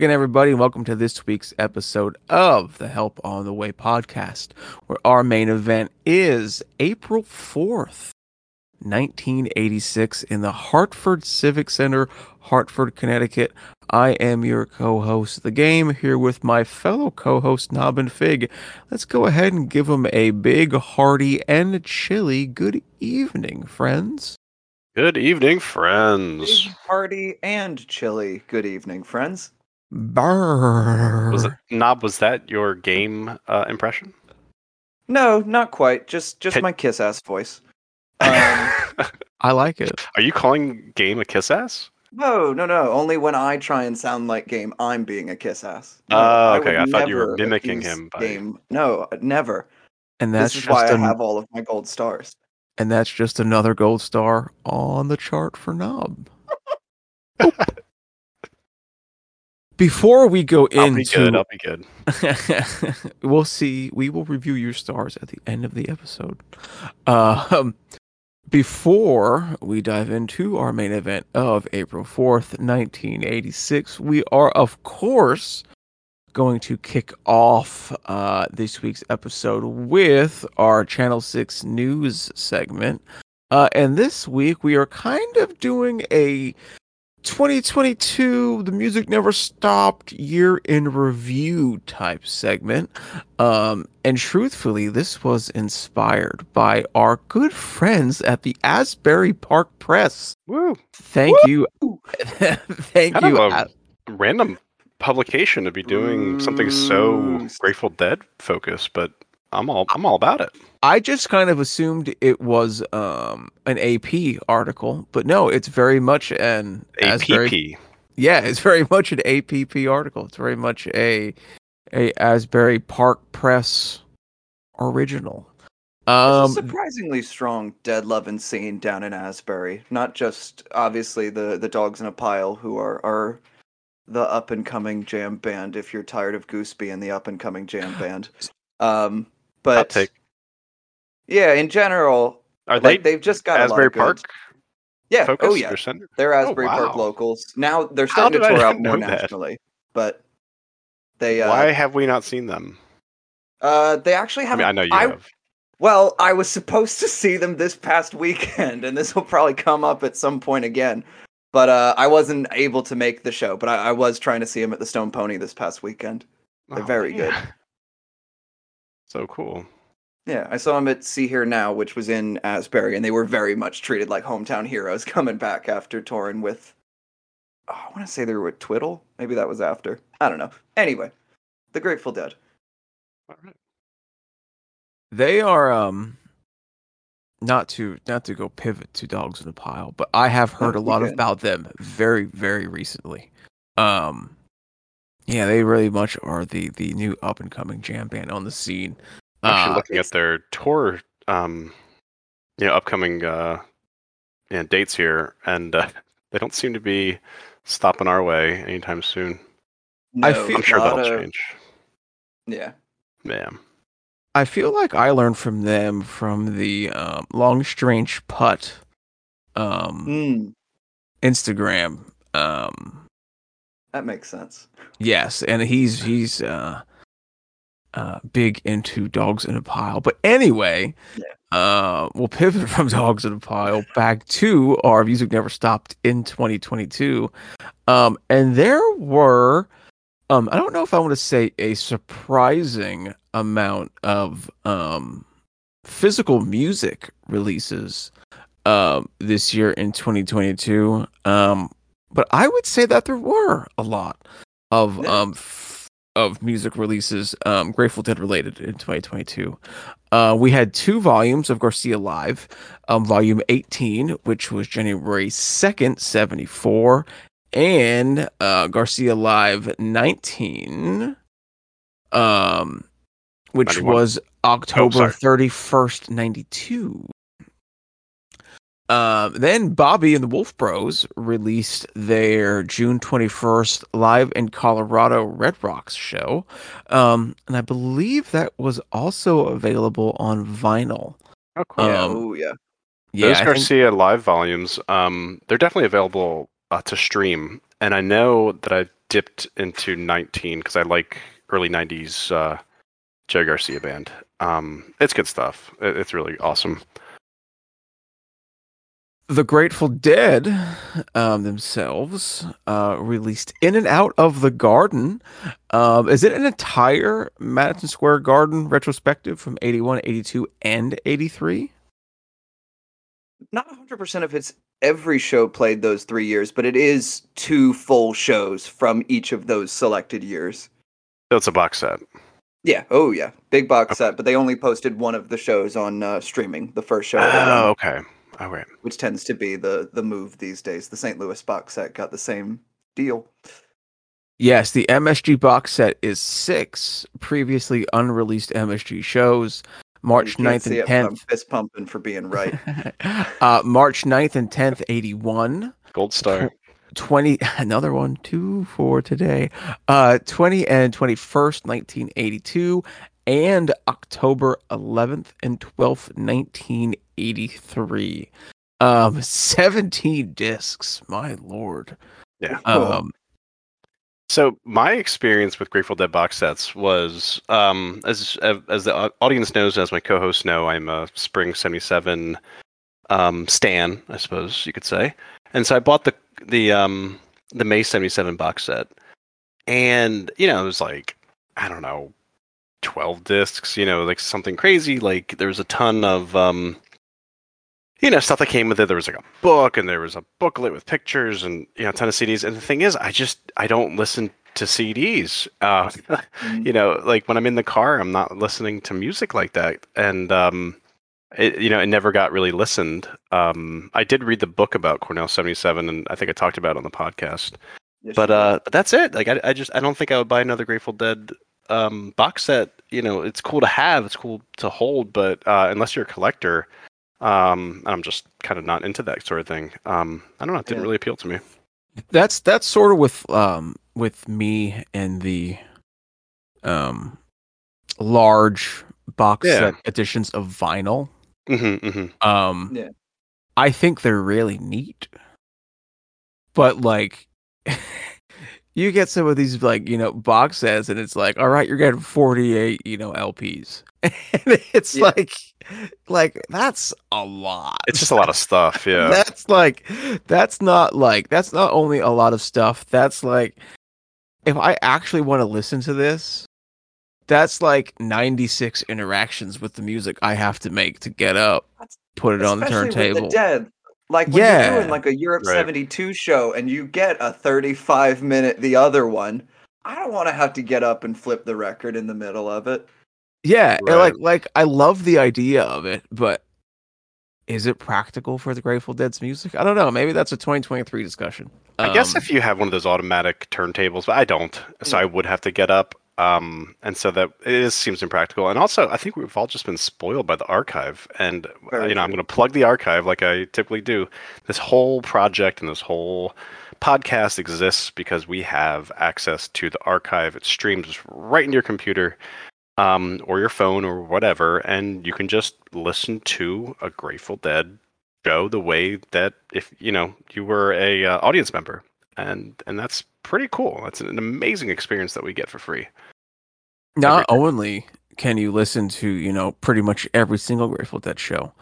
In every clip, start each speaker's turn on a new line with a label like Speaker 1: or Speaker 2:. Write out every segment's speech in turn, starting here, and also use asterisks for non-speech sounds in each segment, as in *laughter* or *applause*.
Speaker 1: again, everybody, and welcome to this week's episode of the Help on the Way podcast, where our main event is April 4th, 1986, in the Hartford Civic Center, Hartford, Connecticut. I am your co host of the game, here with my fellow co host, Knob and Fig. Let's go ahead and give them a big, hearty, and chilly good evening, friends.
Speaker 2: Good evening, friends.
Speaker 3: Big hearty and chilly. Good evening, friends.
Speaker 1: Brrr.
Speaker 2: Was it, Knob, was that your game uh, impression?
Speaker 3: No, not quite. Just just
Speaker 2: Hey.
Speaker 3: my kiss ass voice. Um, *laughs*
Speaker 1: I like it.
Speaker 2: Are you calling game a kiss ass?
Speaker 3: no, no, no. Only when I try and sound like game, I'm being a kiss ass. No,
Speaker 2: Oh,
Speaker 3: would
Speaker 2: okay, I thought you were mimicking him by-
Speaker 3: Game. No, never.
Speaker 1: And that's
Speaker 3: this is
Speaker 1: just
Speaker 3: why I have all of my gold stars.
Speaker 1: and that's just another gold star on the chart for Knob. *laughs* Before we go
Speaker 2: I'll be good.
Speaker 1: into,
Speaker 2: I'll be good. *laughs*
Speaker 1: we'll see. We will review your stars at the end of the episode. Um, before we dive into our main event of April fourth, nineteen eighty-six, we are of course going to kick off uh, this week's episode with our Channel Six news segment. Uh, and this week we are kind of doing a 2022 the music never stopped year in review type segment. Um and truthfully this was inspired by our good friends at the asbury park press.
Speaker 2: Woo!
Speaker 1: thank you. *laughs* Thank
Speaker 2: Kind
Speaker 1: you. A-
Speaker 2: a random publication to be doing something so Grateful Dead focused, but I'm all I'm all about it.
Speaker 1: I just kind of assumed it was um an AP article, but no, it's very much an Asbury. Yeah, it's very much an APP article. It's very much a a Asbury Park Press original. Um,
Speaker 3: a surprisingly strong dead love and scene down in Asbury. Not just obviously the the dogs in a pile who are are the up and coming jam band. If you're tired of Gooseby and the up and coming jam band, um,
Speaker 2: Hot
Speaker 3: but yeah, in general,
Speaker 2: Are
Speaker 3: like
Speaker 2: they
Speaker 3: they've just got a lot
Speaker 2: Asbury
Speaker 3: of good-
Speaker 2: Park
Speaker 3: Yeah,
Speaker 2: focused
Speaker 3: oh yeah, they're Asbury Park
Speaker 2: wow.
Speaker 3: locals. Now they're starting to tour out more
Speaker 2: that?
Speaker 3: nationally, but they uh,
Speaker 2: Why have we not seen them?
Speaker 3: uh they actually
Speaker 2: I
Speaker 3: have.
Speaker 2: mean, I know you
Speaker 3: I-
Speaker 2: have.
Speaker 3: Well, I was supposed to see them this past *laughs* weekend, and this will probably come up at some point again. But uh, I wasn't able to make the show, but I, I was trying to see them at the Stone Pony this past weekend. They're
Speaker 2: Oh,
Speaker 3: very good.
Speaker 2: Man. So cool.
Speaker 3: Yeah, I saw them at Sea.Hear.Now, which was in Asbury, and they were very much treated like hometown heroes *laughs* coming back after touring with. Oh, I want to say they were with Twiddle. Maybe that was after. I don't know. Anyway, The Grateful Dead.
Speaker 2: All right.
Speaker 1: they are um not to not to go pivot to dogs in a pile, but I have heard a lot
Speaker 3: can.
Speaker 1: about them very very recently. Um, yeah, they really much are the the new up and coming jam band on the scene.
Speaker 2: Actually
Speaker 1: Uh,
Speaker 2: looking at their tour, um, you know, upcoming uh, yeah, dates here, and uh, *laughs* they don't seem to be stopping our way anytime soon.
Speaker 1: I
Speaker 3: No,
Speaker 1: feel-
Speaker 2: I'm sure
Speaker 3: lot
Speaker 2: that'll
Speaker 3: of-
Speaker 2: change.
Speaker 3: Yeah.
Speaker 2: Yeah.
Speaker 1: I feel like I learned from them from the um, Long Strange Putt um,
Speaker 3: Mm,
Speaker 1: Instagram. Um,
Speaker 3: that makes sense.
Speaker 1: yes, and he's he's uh, uh, big into dogs in a pile. But anyway,
Speaker 3: Yeah.
Speaker 1: uh, we'll pivot from *laughs* dogs in a pile back to our music never stopped in 2022. Um, and there were, um, I don't know if I want to say a surprising amount of um, physical music releases um, this year in 2022. Um, but I would say that there were a lot of um, f- of music releases, um, Grateful Dead related in 2022. Uh, we had two volumes of Garcia Live, um, volume 18, which was January 2nd, 74, and uh, Garcia Live 19, um, which
Speaker 2: 91.
Speaker 1: was October
Speaker 2: sorry.
Speaker 1: 31st, 92. Um, then Bobby and the Wolf Bros released their June 21st live in Colorado Red Rocks show. Um, and I believe that was also available on vinyl.
Speaker 2: Oh, cool.
Speaker 3: Yeah,
Speaker 1: Um,
Speaker 3: oh yeah.
Speaker 1: Yeah,
Speaker 2: Those
Speaker 1: I think-
Speaker 2: Garcia live volumes, um, they're definitely available uh, to stream, and I know that I dipped into 19 because I like early 90s uh, Jerry Garcia band. Um, it's good stuff. It, it's really awesome.
Speaker 1: The Grateful Dead um, themselves uh, released In and Out of the Garden. Um, is it an entire Madison Square Garden retrospective from 81, 82, and 83?
Speaker 3: Not 100% of it's every show played those three years, but it is two full shows from each of those selected years.
Speaker 2: So it's a box set.
Speaker 3: Yeah. Oh, yeah. Big box set, but they only posted one of the shows on uh, streaming. The first show, they done,
Speaker 2: Oh, okay. All right.
Speaker 3: which tends to be the the move these days. The St. Louis box set got the same deal.
Speaker 1: Yes, the MSG box set is six previously unreleased MSG shows. March
Speaker 3: You can't
Speaker 1: 9th
Speaker 3: see
Speaker 1: and
Speaker 3: it, but I'm
Speaker 1: 10th.
Speaker 3: fist pumping for being right. *laughs*
Speaker 1: uh, March 9th and 10th, 81.
Speaker 2: Gold star.
Speaker 1: 20 *laughs* another one two for today uh 20 and 21st 1982 and october 11th and 12th 1983 um 17 discs my lord.
Speaker 2: Yeah.
Speaker 1: um
Speaker 2: So my experience with Grateful Dead box sets was, um, as as the audience knows, as my co-hosts know, I'm a Spring '77 um, stan, I suppose you could say, and so I bought the the um, the May '77 box set, and you know it was like I don't know, twelve discs, you know, like something crazy. Like there was a ton of um, you know stuff that came with it. There was like a book, and there was a booklet with pictures, and you know a ton of CDs. And the thing is, I just I don't listen to CDs. Uh, *laughs*
Speaker 3: Mm.
Speaker 2: you know, like when I'm in the car, I'm not listening to music like that, and um, it, you know, it never got really listened. Um, I did read the book about Cornell '77, and I think I talked about it on the podcast.
Speaker 3: Yes,
Speaker 2: But uh, but that's it. Like I, I just I don't think I would buy another Grateful Dead um box set. You know, it's cool to have, it's cool to hold, but uh, unless you're a collector, um, I'm just kind of not into that sort of thing. Um, I don't know. It didn't
Speaker 3: Yeah.
Speaker 2: really appeal to me.
Speaker 1: that's that's sort of with um with me and the um large box
Speaker 2: Yeah.
Speaker 1: set editions of vinyl
Speaker 2: hmm hmm
Speaker 1: um
Speaker 3: Yeah.
Speaker 1: i think they're really neat but like *laughs* you get some of these like you know box sets and it's like all right you're getting 48 you know lps *laughs* and it's
Speaker 3: Yeah.
Speaker 1: like like that's a lot
Speaker 2: It's just a lot of stuff. *laughs* Yeah.
Speaker 1: that's like that's not like that's not only a lot of stuff that's like if i actually want to listen to this that's like 96 interactions with the music i have to make to get up
Speaker 3: That's-
Speaker 1: put it on the
Speaker 3: Especially with
Speaker 1: turntable
Speaker 3: the dead. Like when
Speaker 1: Yeah.
Speaker 3: you're doing like a Europe
Speaker 2: Right.
Speaker 3: 72 show and you get a 35 minute the other one, I don't want to have to get up and flip the record in the middle of it.
Speaker 1: yeah and
Speaker 2: Right.
Speaker 1: like like i love the idea of it but is it practical for the grateful dead's music i don't know maybe that's a 2023 discussion
Speaker 2: I guess
Speaker 1: Um,
Speaker 2: if you have one of those automatic turntables, but I don't, so I would have to get up. Um, and so that it is, seems impractical. And also, I think we've all just been spoiled by the archive. And uh,
Speaker 3: Very
Speaker 2: you know, I'm going to plug the archive like I typically do. This whole project and this whole podcast exists because we have access to the archive. It streams right into your computer. Um, or your phone or whatever, and you can just listen to a Grateful Dead show the way that if you know you were a uh, audience member and and that's pretty cool that's an amazing experience that we get for free
Speaker 1: not only can you listen to you know pretty much every single grateful dead show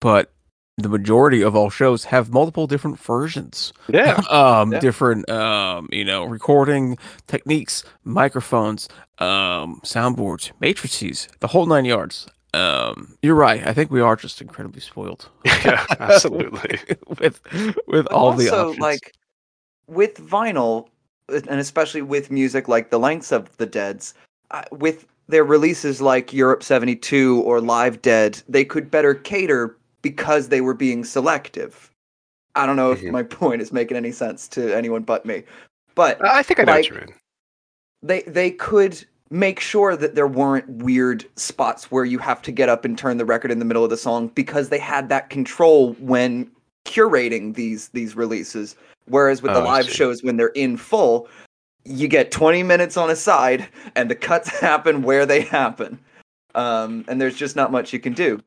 Speaker 1: but the majority of all shows have multiple different versions.
Speaker 2: Yeah. *laughs*
Speaker 1: Um
Speaker 3: Yeah.
Speaker 1: different um you know recording techniques microphones um soundboards matrices the whole nine yards. Um you're right. I think we are just incredibly spoiled. *laughs*
Speaker 2: Yeah absolutely. *laughs*
Speaker 1: With with
Speaker 3: But
Speaker 1: all the options.
Speaker 3: like with vinyl, and especially with music like the lengths of the Dead's, with their releases like Europe 72 or Live Dead, they could better cater because they were being selective. I don't know if
Speaker 2: Mhm.
Speaker 3: my *laughs* point is making any sense to anyone but me. But
Speaker 2: i think i know
Speaker 3: Like-
Speaker 2: what you mean
Speaker 3: they they could make sure that there weren't weird spots where you have to get up and turn the record in the middle of the song because they had that control when curating these these releases whereas with the
Speaker 2: Oh, I
Speaker 3: live shows when they're in full you get 20 minutes on a side and the cuts *laughs* happen where they happen um, and there's just not much you can do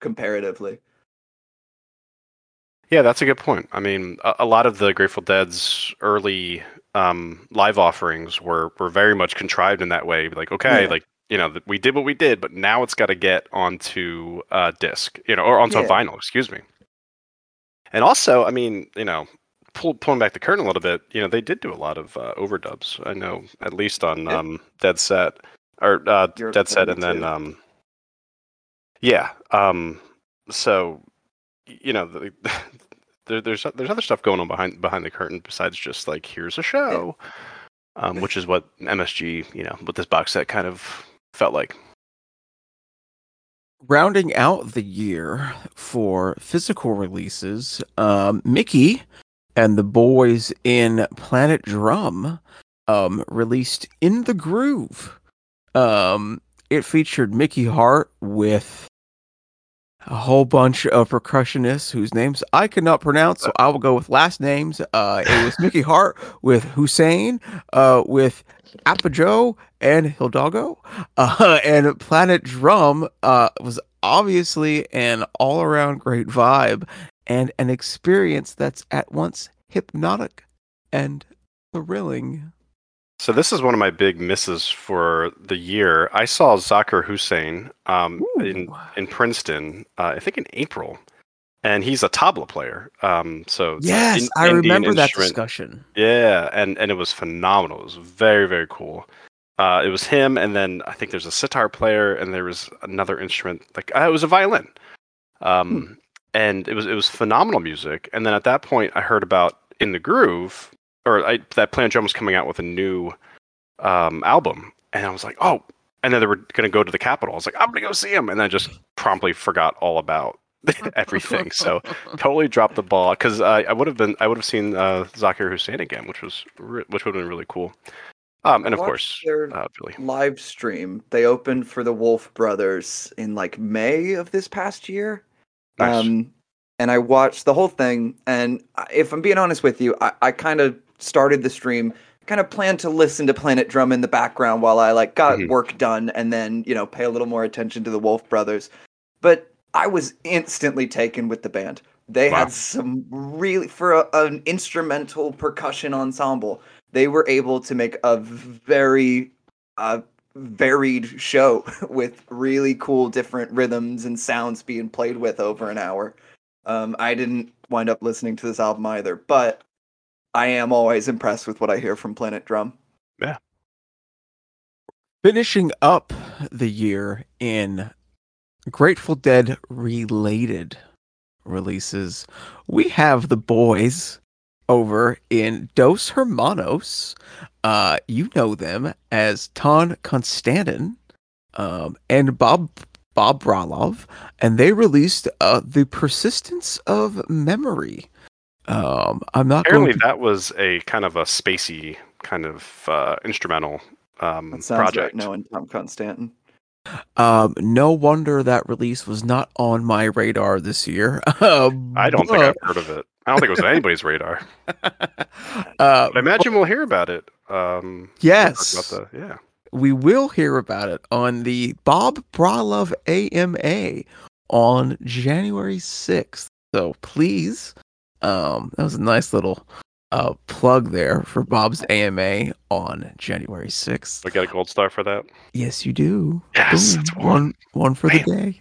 Speaker 3: comparatively
Speaker 2: yeah that's a good point i mean a, a lot of the grateful dead's early um, live offerings were were very much contrived in that way. Like, okay,
Speaker 3: Yeah.
Speaker 2: like you know, we did what we did, but now it's got to get onto uh, disc, you know, or onto
Speaker 3: Yeah.
Speaker 2: vinyl. Excuse me. And also, I mean, you know, pull, pulling back the curtain a little bit, you know, they did do a lot of uh, overdubs. I know, at least on
Speaker 3: Yeah.
Speaker 2: um, Dead Set or uh, Dead Set, and then um, yeah. Um, so, you know, the, *laughs* there, there's there's other stuff going on behind behind the curtain besides just like here's a show, um, which is what MSG, you know, what this box set kind of felt like.
Speaker 1: rounding out the year for physical releases, um, Mickey and the boys in Planet Drum um, released In the Groove. Um, it featured Mickey Hart with a whole bunch of percussionists whose names I cannot pronounce, so I will go with last names. Uh, it was Mickey *laughs* Hart with Hussain, uh, with Apajo and Hildago. Uh, *laughs* and Planet Drum uh, was obviously an all around great vibe and an experience that's at once hypnotic and thrilling.
Speaker 2: So this is one of my big misses for the year. I saw Zakir Hussain um, in in Princeton, uh, I think in April, and he's a tabla player. Um, so
Speaker 1: Yes,
Speaker 2: in-
Speaker 1: I
Speaker 2: Indian
Speaker 1: remember that discussion.
Speaker 2: Yeah, and and it was phenomenal. It was very very cool. Uh, it was him, and then I think there's a sitar player, and there was another instrument. Like uh, it was a violin, um, and it was it was phenomenal music. And then at that point, I heard about In the Groove, or I, that Planet Drum was coming out with a new um, album, and I was like, oh. And then they were going to go to the Capitol. I was like, I'm going to go see him, and then I just promptly forgot all about *laughs* everything. So *laughs* totally dropped the ball because uh, I would have been I would have seen uh, Zakir Hussain again, which was re- which would have been really cool. Um, and of course,
Speaker 3: their
Speaker 2: uh, Billy.
Speaker 3: live stream. They opened for the Wolf Brothers in like May of this past year.
Speaker 2: Nice.
Speaker 3: Um, and I watched the whole thing. And if I'm being honest with you, I, I kind of started the stream, kind of planned to listen to Planet Drum in the background while I like got
Speaker 2: Mhm.
Speaker 3: work done, and then you know pay a little more attention to the Wolf Brothers. But I was instantly taken with the band. They
Speaker 2: Wow.
Speaker 3: had some really for a, an instrumental percussion ensemble. They were able to make a very uh, varied show *laughs* with really cool different rhythms and sounds being played with over an hour. Um, I didn't wind up listening to this album either, but I am always impressed with what I hear from Planet Drum. Yeah.
Speaker 1: Finishing up the year in Grateful Dead related releases, we have the boys over in Dos Hermanos. Uh, you know them as Tom Constanten um, and Bob Bob Bralove, and they released uh, the Persistence of Memory. Um, I'm not
Speaker 2: Apparently,
Speaker 1: going to
Speaker 2: that was a kind of a spacey kind of uh, instrumental um,
Speaker 3: That sounds
Speaker 2: project.
Speaker 3: right, knowing Tom Constanten.
Speaker 1: Um, no wonder that release was not on my radar this year. Uh, *laughs*
Speaker 2: I don't think I've heard of it. I don't think it was on anybody's radar. *laughs*
Speaker 1: uh,
Speaker 2: But I imagine we'll hear about it. Um,
Speaker 1: yes,
Speaker 2: the, yeah.
Speaker 1: we will hear about it on the Bob Bralove AMA on January 6th. So please, um, that was a nice little uh, plug there for Bob's AMA on January 6th.
Speaker 2: We got a gold star for that.
Speaker 1: Yes, you do.
Speaker 2: Yes,
Speaker 1: Boom.
Speaker 2: one.
Speaker 1: one one for the day.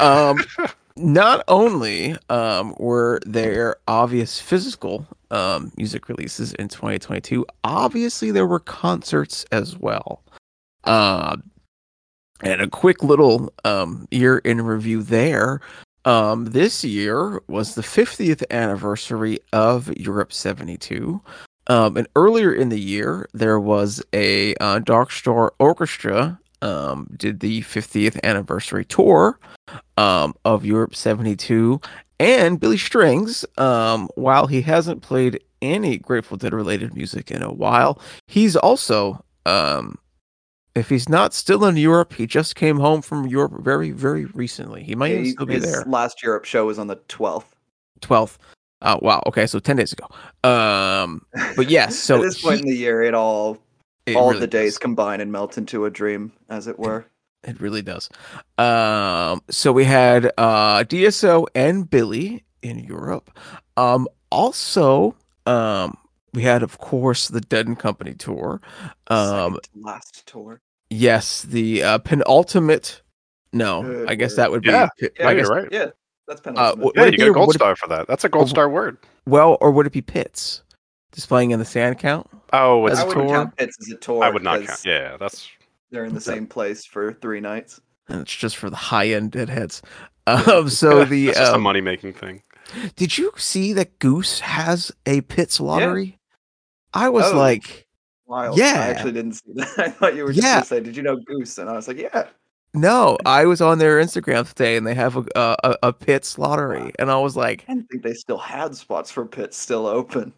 Speaker 1: Um, *laughs* not only um, were there obvious physical um, music releases in 2022, obviously there were concerts as well. Um, and a quick little um, year in review there. Um, this year was the 50th anniversary of Europe 72. Um, and earlier in the year, there was a uh, Dark Star Orchestra um, did the 50th anniversary tour um, of Europe 72. And Billy Strings, um, while he hasn't played any Grateful Dead related music in a while, he's also, um, if he's not still in Europe, he just came home from Europe very, very recently. He might still be
Speaker 3: his
Speaker 1: there.
Speaker 3: last Europe show was on the 12th.
Speaker 1: 12th. Oh, wow. Okay. So 10 days ago. Um, but yes. *laughs* So
Speaker 3: At this point
Speaker 1: he-
Speaker 3: in the year, it all
Speaker 1: it
Speaker 3: all
Speaker 1: really
Speaker 3: the days
Speaker 1: does.
Speaker 3: combine and melt into a dream, as it were.
Speaker 1: It really does. Um, so we had uh, DSO and Billy in Europe. Um, also, um, we had, of course, the Dead and Company tour. Um,
Speaker 3: to last tour.
Speaker 1: yes, the uh, penultimate. No,
Speaker 3: Good
Speaker 1: I guess
Speaker 3: word.
Speaker 1: that would be.
Speaker 2: Yeah.
Speaker 3: Yeah,
Speaker 1: I
Speaker 2: you're
Speaker 1: guess,
Speaker 2: right.
Speaker 3: Yeah, that's
Speaker 1: Uh,
Speaker 3: penultimate.
Speaker 1: what-
Speaker 2: Yeah, you
Speaker 1: it
Speaker 2: get a gold
Speaker 1: would it-
Speaker 2: star for that. That's a gold star word.
Speaker 1: well, or would it be pits? Displaying in the sand count.
Speaker 2: Oh,
Speaker 1: as
Speaker 2: it's
Speaker 3: I
Speaker 1: a
Speaker 3: wouldn't
Speaker 1: tour?
Speaker 3: count Pits as a tour.
Speaker 2: I would not count. Yeah, that's
Speaker 3: They're in the same place for three nights.
Speaker 1: and it's just for the high end deadheads. *laughs* Um, so *laughs* the
Speaker 2: that's just a
Speaker 1: um,
Speaker 2: money making thing.
Speaker 1: did you see that Goose has a pits lottery? I was
Speaker 3: Oh.
Speaker 1: like,
Speaker 3: Wild.
Speaker 1: Yeah.
Speaker 3: I actually didn't see *laughs* that. I thought you were just
Speaker 1: Yeah.
Speaker 3: gonna say, "Did you know Goose?" And I was like, "Yeah."
Speaker 1: no, I was on their Instagram today and they have a a, a, a pits lottery, and I was like,
Speaker 3: I didn't think they still had spots for pits still open.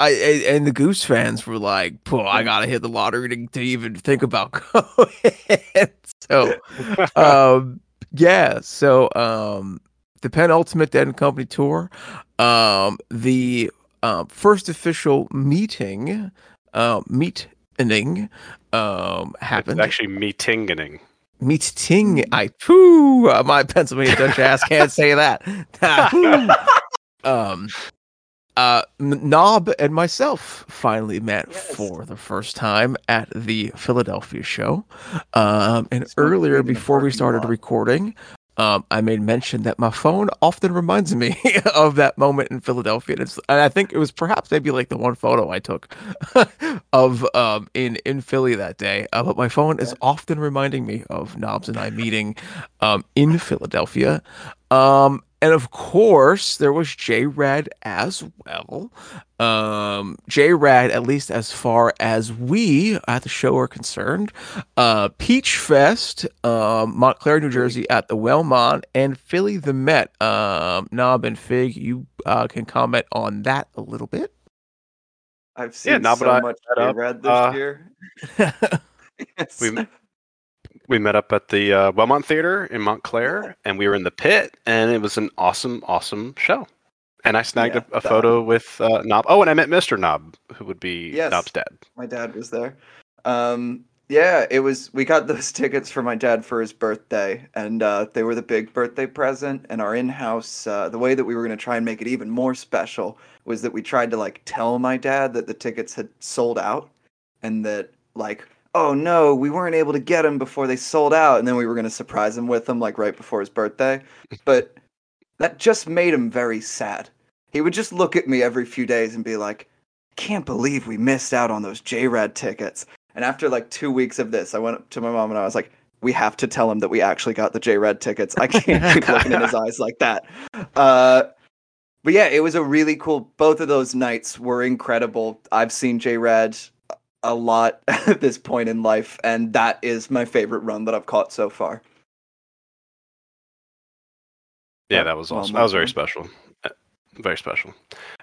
Speaker 1: I, and the Goose fans were like, "Puh, I gotta hit the lottery to, to even think about *laughs* going." so, *laughs* um, yeah, so um, the penultimate Dead and Company tour, um, the um, first official meeting, uh, meeting, um, happened.
Speaker 2: It's actually meetingening.
Speaker 1: meeting. I, uh, my Pennsylvania Dutch ass can't say that. *laughs* Um, uh, Knob and myself finally met
Speaker 3: Yes.
Speaker 1: for the first time at the Philadelphia show. Um, and
Speaker 3: Smoked
Speaker 1: earlier,
Speaker 3: weed in the
Speaker 1: before we started
Speaker 3: lot.
Speaker 1: recording, um, I made mention that my phone often reminds me *laughs* of that moment in Philadelphia. And, it's, and I think it was perhaps maybe like the one photo I took *laughs* of um, in in Philly that day. Uh, but my phone is often reminding me of Knobs and I meeting um, in Philadelphia. Um, and of course, there was J Rad as well. Um, J Rad, at least as far as we at the show are concerned. Uh, Peach Fest, um, Montclair, New Jersey at the Wellmont, and Philly the Met. Um, Knob and Fig, you uh, can comment on that a little bit.
Speaker 3: I've seen
Speaker 2: now, but
Speaker 3: so much
Speaker 2: that up,
Speaker 3: red this
Speaker 2: uh,
Speaker 3: year. *laughs* *laughs* It's-
Speaker 2: We we met up at the uh, Wellmont Theater in Montclair, and we were in the pit, and it was an awesome, awesome show. And I snagged
Speaker 3: Yeah,
Speaker 2: a, a photo with uh, Knob. Oh, and I met Mr. Knob, who would be
Speaker 3: Yes.
Speaker 2: Knob's dad.
Speaker 3: my dad was there. Um, yeah, it was. We got those *laughs* tickets for my dad for his birthday, and uh, they were the big birthday present. And our in-house, uh, the way that we were going to try and make it even more special was that we tried to like tell my dad that the tickets had sold out, and that like, oh no, we weren't able to get him before they sold out, and then we were going to surprise him with them like right before his birthday. But that just made him very sad. He would just look at me every few days and be like, can't believe we missed out on those J-Rad tickets. And after like two weeks of this, I went up to my mom and I was like, we have to tell him that we actually got the J-Rad tickets. I can't *laughs* keep looking in his eyes like that. Uh, but yeah, it was a really cool. Both of those nights were incredible. I've seen J-Rad a lot *laughs* at this point in life, and that is my favorite run that I've caught so far.
Speaker 2: Yeah,
Speaker 3: Yeah,
Speaker 2: that was awesome. That was very special. Uh, Very special.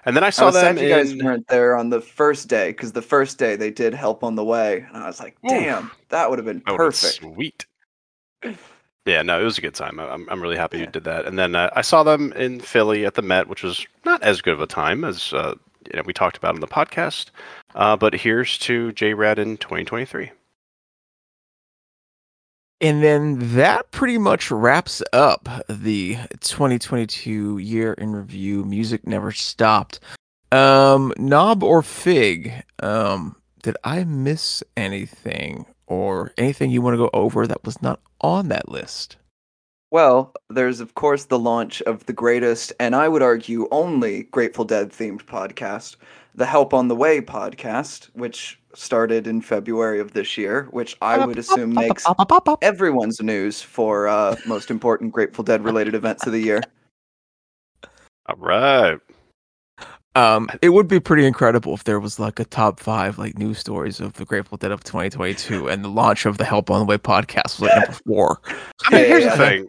Speaker 2: And then I
Speaker 3: I
Speaker 2: saw
Speaker 3: was
Speaker 2: them
Speaker 3: you guys
Speaker 2: in.
Speaker 3: weren't there on the first day because the first day they did help on the way, and I was like, "Damn, that would have been
Speaker 2: That would've been
Speaker 3: perfect."
Speaker 2: Sweet. *sighs* Yeah, no, it was a good time. I- I'm I'm really happy you did that. And then uh, I saw them in Philly at the Met, which was not as good of a time as uh, you know, we talked about on the podcast. Uh, but here's to J Rad in 2023.
Speaker 1: And then that pretty much wraps up the 2022 year in review. Music never stopped. Um, Knob or Fig? Um, did I miss anything or anything you want to go over that was not on that list?
Speaker 3: Well, there's of course the launch of the greatest, and I would argue only Grateful Dead themed podcast, the Help on the Way podcast, which started in February of this year, which I would assume makes everyone's news for uh, most important Grateful Dead related events of the year.
Speaker 2: All right.
Speaker 1: Um, it would be pretty incredible if there was like a top five like news stories of the Grateful Dead of 2022, and the launch of the Help on the Way podcast was like number *laughs* four.
Speaker 2: I mean, here's
Speaker 3: yeah.
Speaker 2: the thing.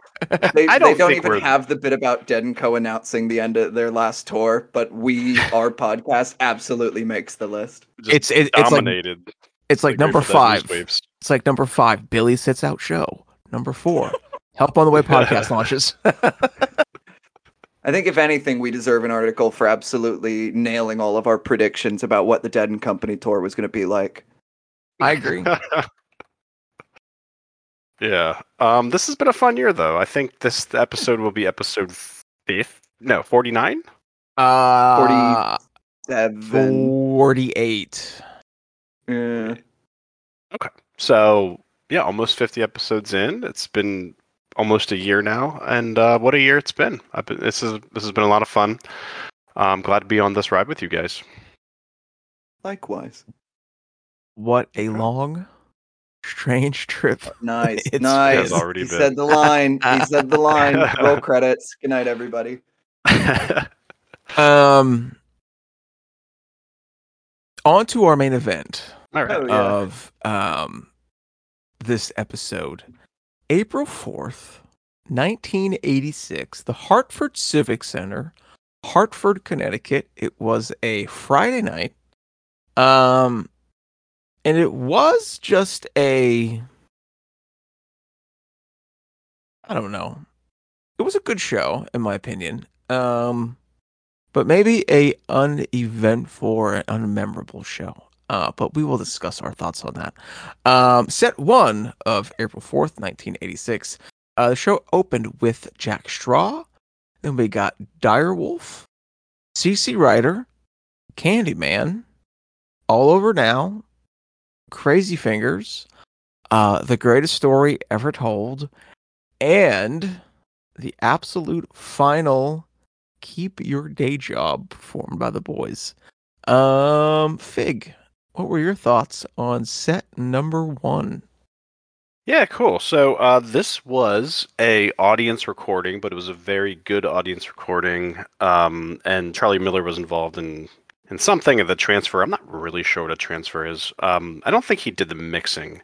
Speaker 3: They,
Speaker 2: I don't
Speaker 3: don't even
Speaker 2: we're-
Speaker 3: have the bit about Dead and Co announcing the end of their last tour, but we, our *laughs* podcast, absolutely makes the list.
Speaker 2: Just
Speaker 1: It's it, it's like it's like number
Speaker 2: Grateful Dead news
Speaker 1: five. It's like number five. Billy sits out show. Number four. Help on the Way *laughs* podcast launches.
Speaker 3: I think if anything, we deserve an article for absolutely nailing all of our predictions about what the Dead and Company tour was going to be like.
Speaker 1: I agree. *laughs*
Speaker 2: yeah. Um, this has been a fun year, though. I think this episode will be episode fifth. No, 49?
Speaker 1: Uh,
Speaker 3: Seven.
Speaker 1: 48.
Speaker 3: Yeah. Okay.
Speaker 2: So yeah, almost 50 episodes in. It's been almost a year now, and uh, what a year it's been. I've been. This is this has been a lot of fun. I'm glad to be on this ride with you guys.
Speaker 3: Likewise.
Speaker 1: What a long, strange trip. *laughs*
Speaker 3: Nice.
Speaker 1: It's-
Speaker 3: nice.
Speaker 2: It's already
Speaker 3: he
Speaker 2: been.
Speaker 3: said the line. He *laughs* said the line. Roll *laughs* credits. Good night, everybody.
Speaker 1: Um, on to our main event
Speaker 2: All right.
Speaker 3: Oh, yeah.
Speaker 1: of um this episode. April 4th, 1986, the Hartford Civic Center, Hartford, Connecticut. It was a Friday night. Um and it was just a I don't know. It was a good show in my opinion. Um but maybe a uneventful and unmemorable show. Uh, but we will discuss our thoughts on that. Um, set one of April 4th, 1986. Uh, the show opened with Jack Straw. Then we got Direwolf, CC Rider, Candyman, All Over Now, Crazy Fingers, uh, The Greatest Story Ever Told, and the absolute final Keep Your Day Job performed by the boys. Um, Fig, what were your thoughts on set number one?
Speaker 2: Yeah, cool. So uh, this was a audience recording, but it was a very good audience recording. Um, and Charlie Miller was involved in in something of the transfer. I'm not really sure what a transfer is. Um, I don't think he did the mixing.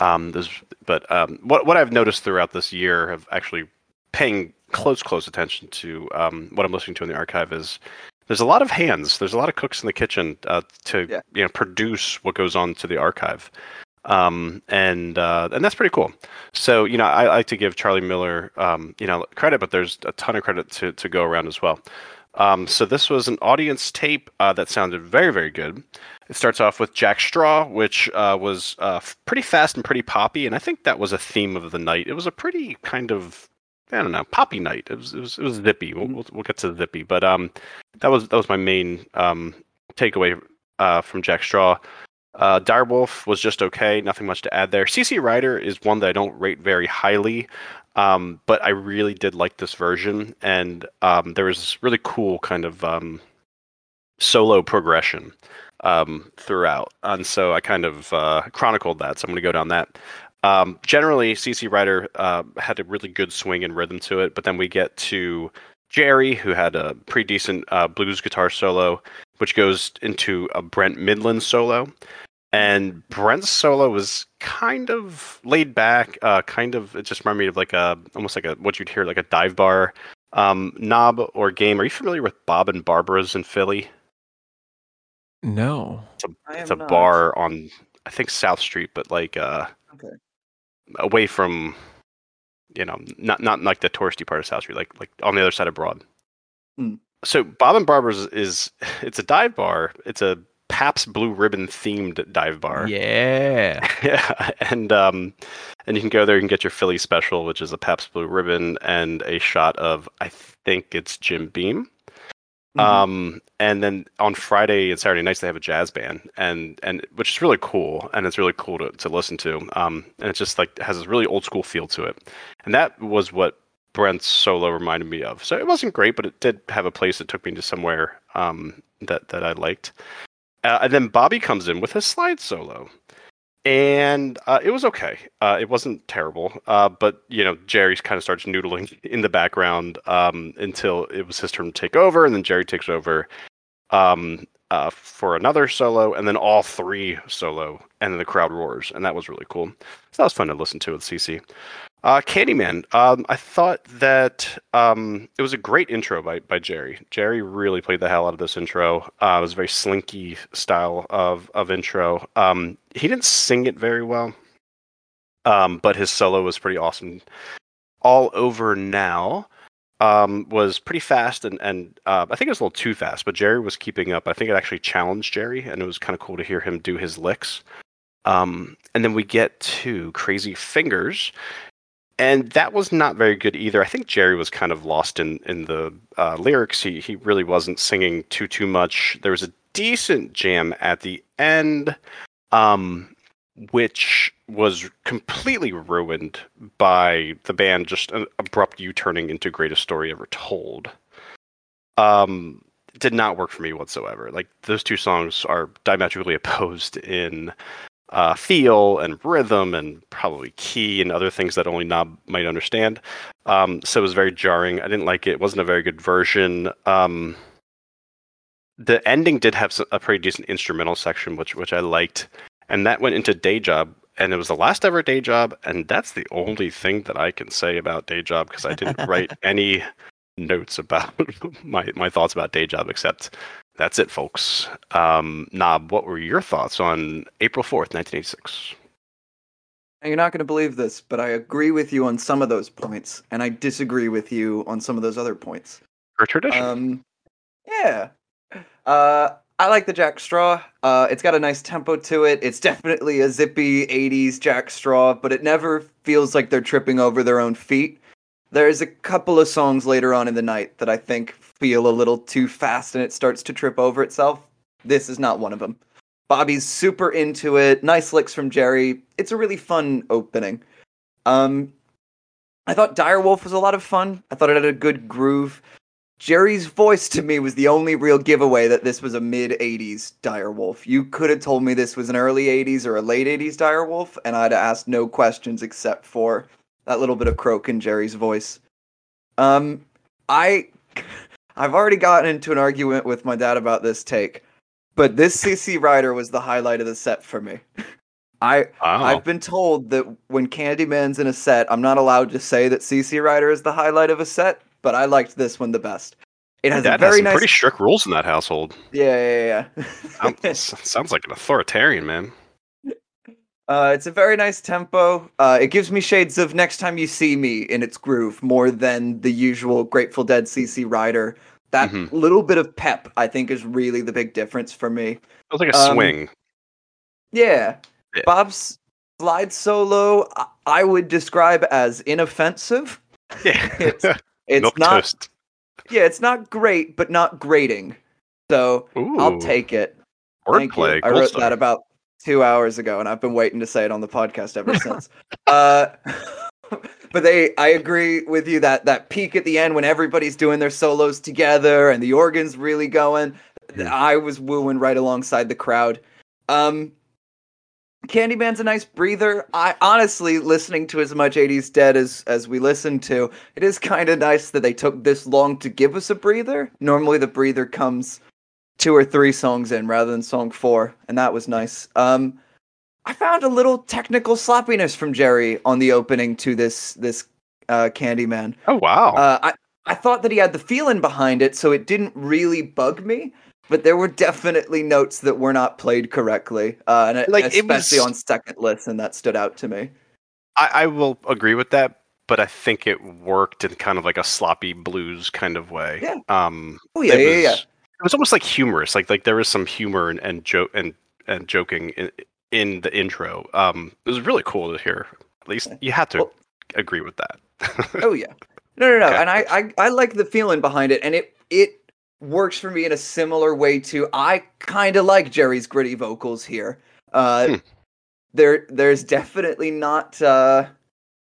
Speaker 2: Um, this, but um, what what I've noticed throughout this year of actually paying close close attention to um, what I'm listening to in the archive is there's a lot of hands. There's a lot of cooks in the kitchen uh, to
Speaker 3: Yeah.
Speaker 2: you know produce what goes on to the archive um, and uh, and that's pretty cool. So you know, I like to give Charlie Miller um, you know credit, but there's a ton of credit to to go around as well. Um, so this was an audience tape uh, that sounded very very good. It starts off with Jack Straw, which uh, was uh, pretty fast and pretty poppy, and I think that was a theme of the night. It was a pretty kind of I don't know poppy night. It was it was, it was zippy. We'll, we'll we'll get to zippy, but um, that was that was my main um takeaway uh, from Jack Straw. Uh, Direwolf was just okay, nothing much to add there. CC Rider is one that I don't rate very highly, um, but I really did like this version, and um, there was this really cool kind of um, solo progression um, throughout, and so I kind of uh, chronicled that. So I'm going to go down that. Um, generally, CC Rider uh, had a really good swing and rhythm to it, but then we get to Jerry, who had a pretty decent uh, blues guitar solo, which goes into a Brent Mydland solo. And Brent's solo was kind of laid back, uh, kind of it just reminded me of like a almost like a what you'd hear like a dive bar um, knob or game. Are you familiar with Bob and Barbara's in Philly?
Speaker 1: No.
Speaker 2: It's a,
Speaker 3: I
Speaker 2: it's a bar on I think South Street, but like uh,
Speaker 3: Okay.
Speaker 2: Away from you know not not like the touristy part of South Street, like like on the other side of Broad.
Speaker 3: Hmm.
Speaker 2: So Bob and Barbara's is *laughs* it's a dive bar. It's a Pabst Blue Ribbon themed dive bar.
Speaker 1: Yeah. *laughs*
Speaker 2: Yeah, and um, and you can go there. You can get your Philly special, which is a Pabst Blue Ribbon and a shot of I think it's Jim Beam.
Speaker 3: Mhm.
Speaker 2: Um, and then on Friday and Saturday nights they have a jazz band, and and which is really cool, and it's really cool to, to listen to. Um, and it's just like has this really old school feel to it, and that was what Brent's solo reminded me of. So it wasn't great, but it did have a place that took me to somewhere um that that I liked. Uh, and then Bobby comes in with his slide solo, and uh, it was okay. Uh, it wasn't terrible, uh, but you know Jerry kind of starts noodling *laughs* in the background um, until it was his turn to take over, and then Jerry takes over um, uh, for another solo, and then all three solo, and then the crowd roars, and that was really cool. So that was fun to listen to with CC. Uh, Candyman, um, I thought that um, it was a great intro by, by Jerry. Jerry really played the hell out of this intro. Uh, it was a very slinky style of, of intro. Um, he didn't sing it very well, um, but his solo was pretty awesome. All Over Now um, was pretty fast, and, and uh, I think it was a little too fast, but Jerry was keeping up. I think it actually challenged Jerry, and it was kind of cool to hear him do his licks. Um, and then we get to Crazy Fingers, and that was not very good either. I think Jerry was kind of lost in in the uh, lyrics. He he really wasn't singing too too much. There was a decent jam at the end, um, which was completely ruined by the band just an abrupt U turning into greatest story ever told. Um, did not work for me whatsoever. Like those two songs are diametrically opposed in uh, feel and rhythm and probably key and other things that only Knob might understand. Um, so it was very jarring. I didn't like it. It wasn't a very good version. Um, the ending did have a pretty decent instrumental section, which which I liked, and that went into Day Job, and it was the last ever Day Job, and that's the only thing that I can say about Day Job because I didn't write *laughs* any notes about *laughs* my my thoughts about Day Job except that's it, folks. Um, Knob, what were your thoughts on April 4th, 1986?
Speaker 3: And You're not going to believe this, but I agree with you on some of those points, and I disagree with you on some of those other points.
Speaker 2: For tradition.
Speaker 3: Um, yeah. Uh, I like the Jack Straw. Uh, it's got a nice tempo to it. It's definitely a zippy 80s Jack Straw, but it never feels like they're tripping over their own feet. There's a couple of songs later on in the night that I think feel a little too fast and it starts to trip over itself. This is not one of them. Bobby's super into it. Nice licks from Jerry. It's a really fun opening. Um, I thought Direwolf was a lot of fun. I thought it had a good groove. Jerry's voice to me was the only real giveaway that this was a mid 80s Direwolf. You could have told me this was an early 80s or a late 80s Direwolf, and I'd have asked no questions except for that little bit of croak in Jerry's voice. Um, I *laughs* I've already gotten into an argument with my dad about this take, but this *laughs* CC Rider was the highlight of the set for me. I
Speaker 2: Wow.
Speaker 3: I've been told that when Candyman's in a set, I'm not allowed to say that CC Rider is the highlight of a set, but I liked this one the best. It has a
Speaker 2: Dad has
Speaker 3: very
Speaker 2: some
Speaker 3: nice
Speaker 2: pretty strict rules in that household.
Speaker 3: Yeah, yeah,
Speaker 2: Sounds,
Speaker 3: yeah. *laughs*
Speaker 2: sounds like an authoritarian, man.
Speaker 3: Uh, it's a very nice tempo. Uh, it gives me shades of Next Time You See Me in its groove more than the usual Grateful Dead CC Rider. That
Speaker 2: Mhm.
Speaker 3: little bit of pep, I think, is really the big difference for me.
Speaker 2: Feels like a
Speaker 3: Um,
Speaker 2: swing.
Speaker 3: Yeah.
Speaker 2: Yeah.
Speaker 3: Bob's slide solo, I, I would describe as inoffensive.
Speaker 2: Yeah. *laughs*
Speaker 3: it's- *laughs* It's not,
Speaker 2: toast.
Speaker 3: yeah, it's not great, but not grating. So I'll take it.
Speaker 2: Wordplay.
Speaker 3: I wrote that about two hours ago, and I've been waiting to say it on the podcast ever since. *laughs* Uh, *laughs* but they, I agree with you that that peak at the end when everybody's doing their solos together and the organs really going.
Speaker 2: Hmm.
Speaker 3: I was wooing right alongside the crowd. Um, Candyman's a nice breather. I honestly, listening to as much 80s Dead as as we listened to, it is kind of nice that they took this long to give us a breather. Normally, the breather comes two or three songs in rather than song four, and that was nice. Um, I found a little technical sloppiness from Jerry on the opening to this this uh, Candyman.
Speaker 2: Oh wow.
Speaker 3: Uh, I I thought that he had the feeling behind it, so it didn't really bug me. But there were definitely notes that were not played correctly, uh, and
Speaker 2: Like,
Speaker 3: especially
Speaker 2: was-
Speaker 3: on second listen, that stood out to me.
Speaker 2: I, I will agree with that, but I think it worked in kind of like a sloppy blues kind of way.
Speaker 3: Yeah.
Speaker 2: Um,
Speaker 3: Oh yeah, yeah,
Speaker 2: was,
Speaker 3: yeah.
Speaker 2: It was almost like humorous. Like like there was some humor and and joke and and joking in, in the intro. Um, it was really cool to hear. At least you had to
Speaker 3: Well-
Speaker 2: agree with that.
Speaker 3: Oh yeah. No, no, no. *laughs*
Speaker 2: Okay.
Speaker 3: And I, I, I like the feeling behind it, and it, it works for me in a similar way to. I kind of like Jerry's gritty vocals here. Uh,
Speaker 2: Hmm.
Speaker 3: there, there's definitely not. Uh,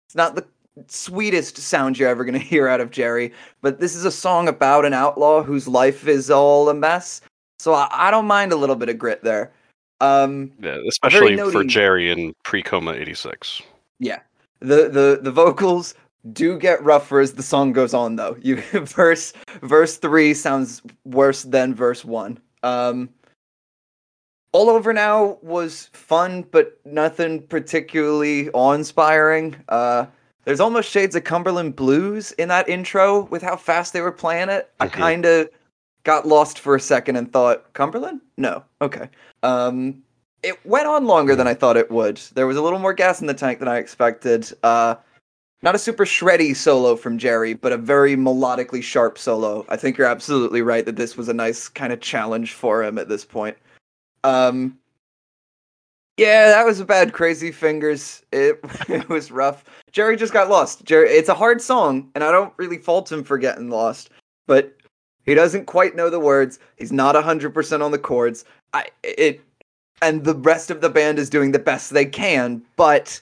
Speaker 3: it's not the sweetest sound you're ever gonna *laughs* hear out of Jerry, but this is a song about an outlaw whose life is all a mess. So I, I don't mind a little bit of grit there. Um,
Speaker 2: yeah, especially for Jerry in pre-coma '86.
Speaker 3: the the the vocals do get rougher as the song goes on though you *laughs* verse verse three sounds worse than verse one um all over now was fun but nothing particularly awe-inspiring uh there's almost shades of cumberland blues in that intro with how fast they were playing it i kind of got lost for a second and thought cumberland no okay um it went on longer than I thought it would. There was a little more gas in the tank than I expected. Uh, not a super shreddy solo from Jerry, but a very melodically sharp solo. I think you're absolutely right that this was a nice kind of challenge for him at this point. Um, Yeah, that was a bad Crazy Fingers. It *laughs* it was rough. Jerry just got lost. Jerry, it's a hard song, and I don't really fault him for getting lost, but he doesn't quite know the words. He's not hundred percent on the chords. I it, and the rest of the band is doing the best they can, but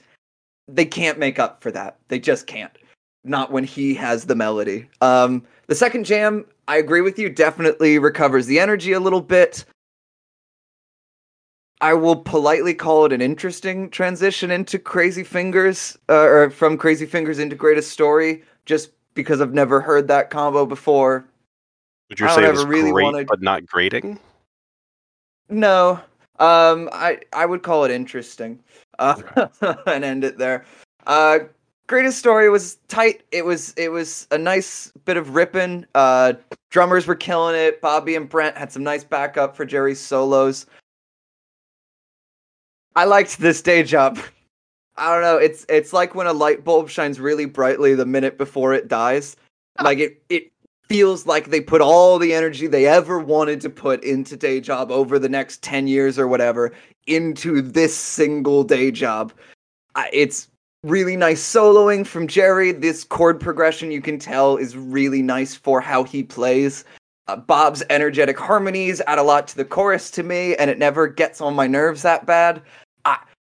Speaker 3: they can't make up for that. They just can't. Not when he has the melody. Um, the second jam, I agree with you. Definitely recovers the energy a little bit. I will politely call it an interesting transition into Crazy Fingers, uh, or from Crazy Fingers into Greatest Story, just because I've never heard that combo before.
Speaker 2: Would you say
Speaker 3: don't
Speaker 2: it was
Speaker 3: really
Speaker 2: great
Speaker 3: wanna-
Speaker 2: but not grating?
Speaker 3: No, um, I I would call it interesting, uh, *laughs* and end it there. Uh, greatest story was tight. It was it was a nice bit of ripping. Uh, drummers were killing it. Bobby and Brent had some nice backup for Jerry's solos. I liked this day job. I don't know. It's it's like when a light bulb shines really brightly the minute before it dies. Like it it feels like they put all the energy they ever wanted to put into day job over the next 10 years or whatever into this single day job. I, it's really nice soloing from Jerry. This chord progression you can tell is really nice for how he plays. Uh, Bob's energetic harmonies add a lot to the chorus to me, and it never gets on my nerves that bad.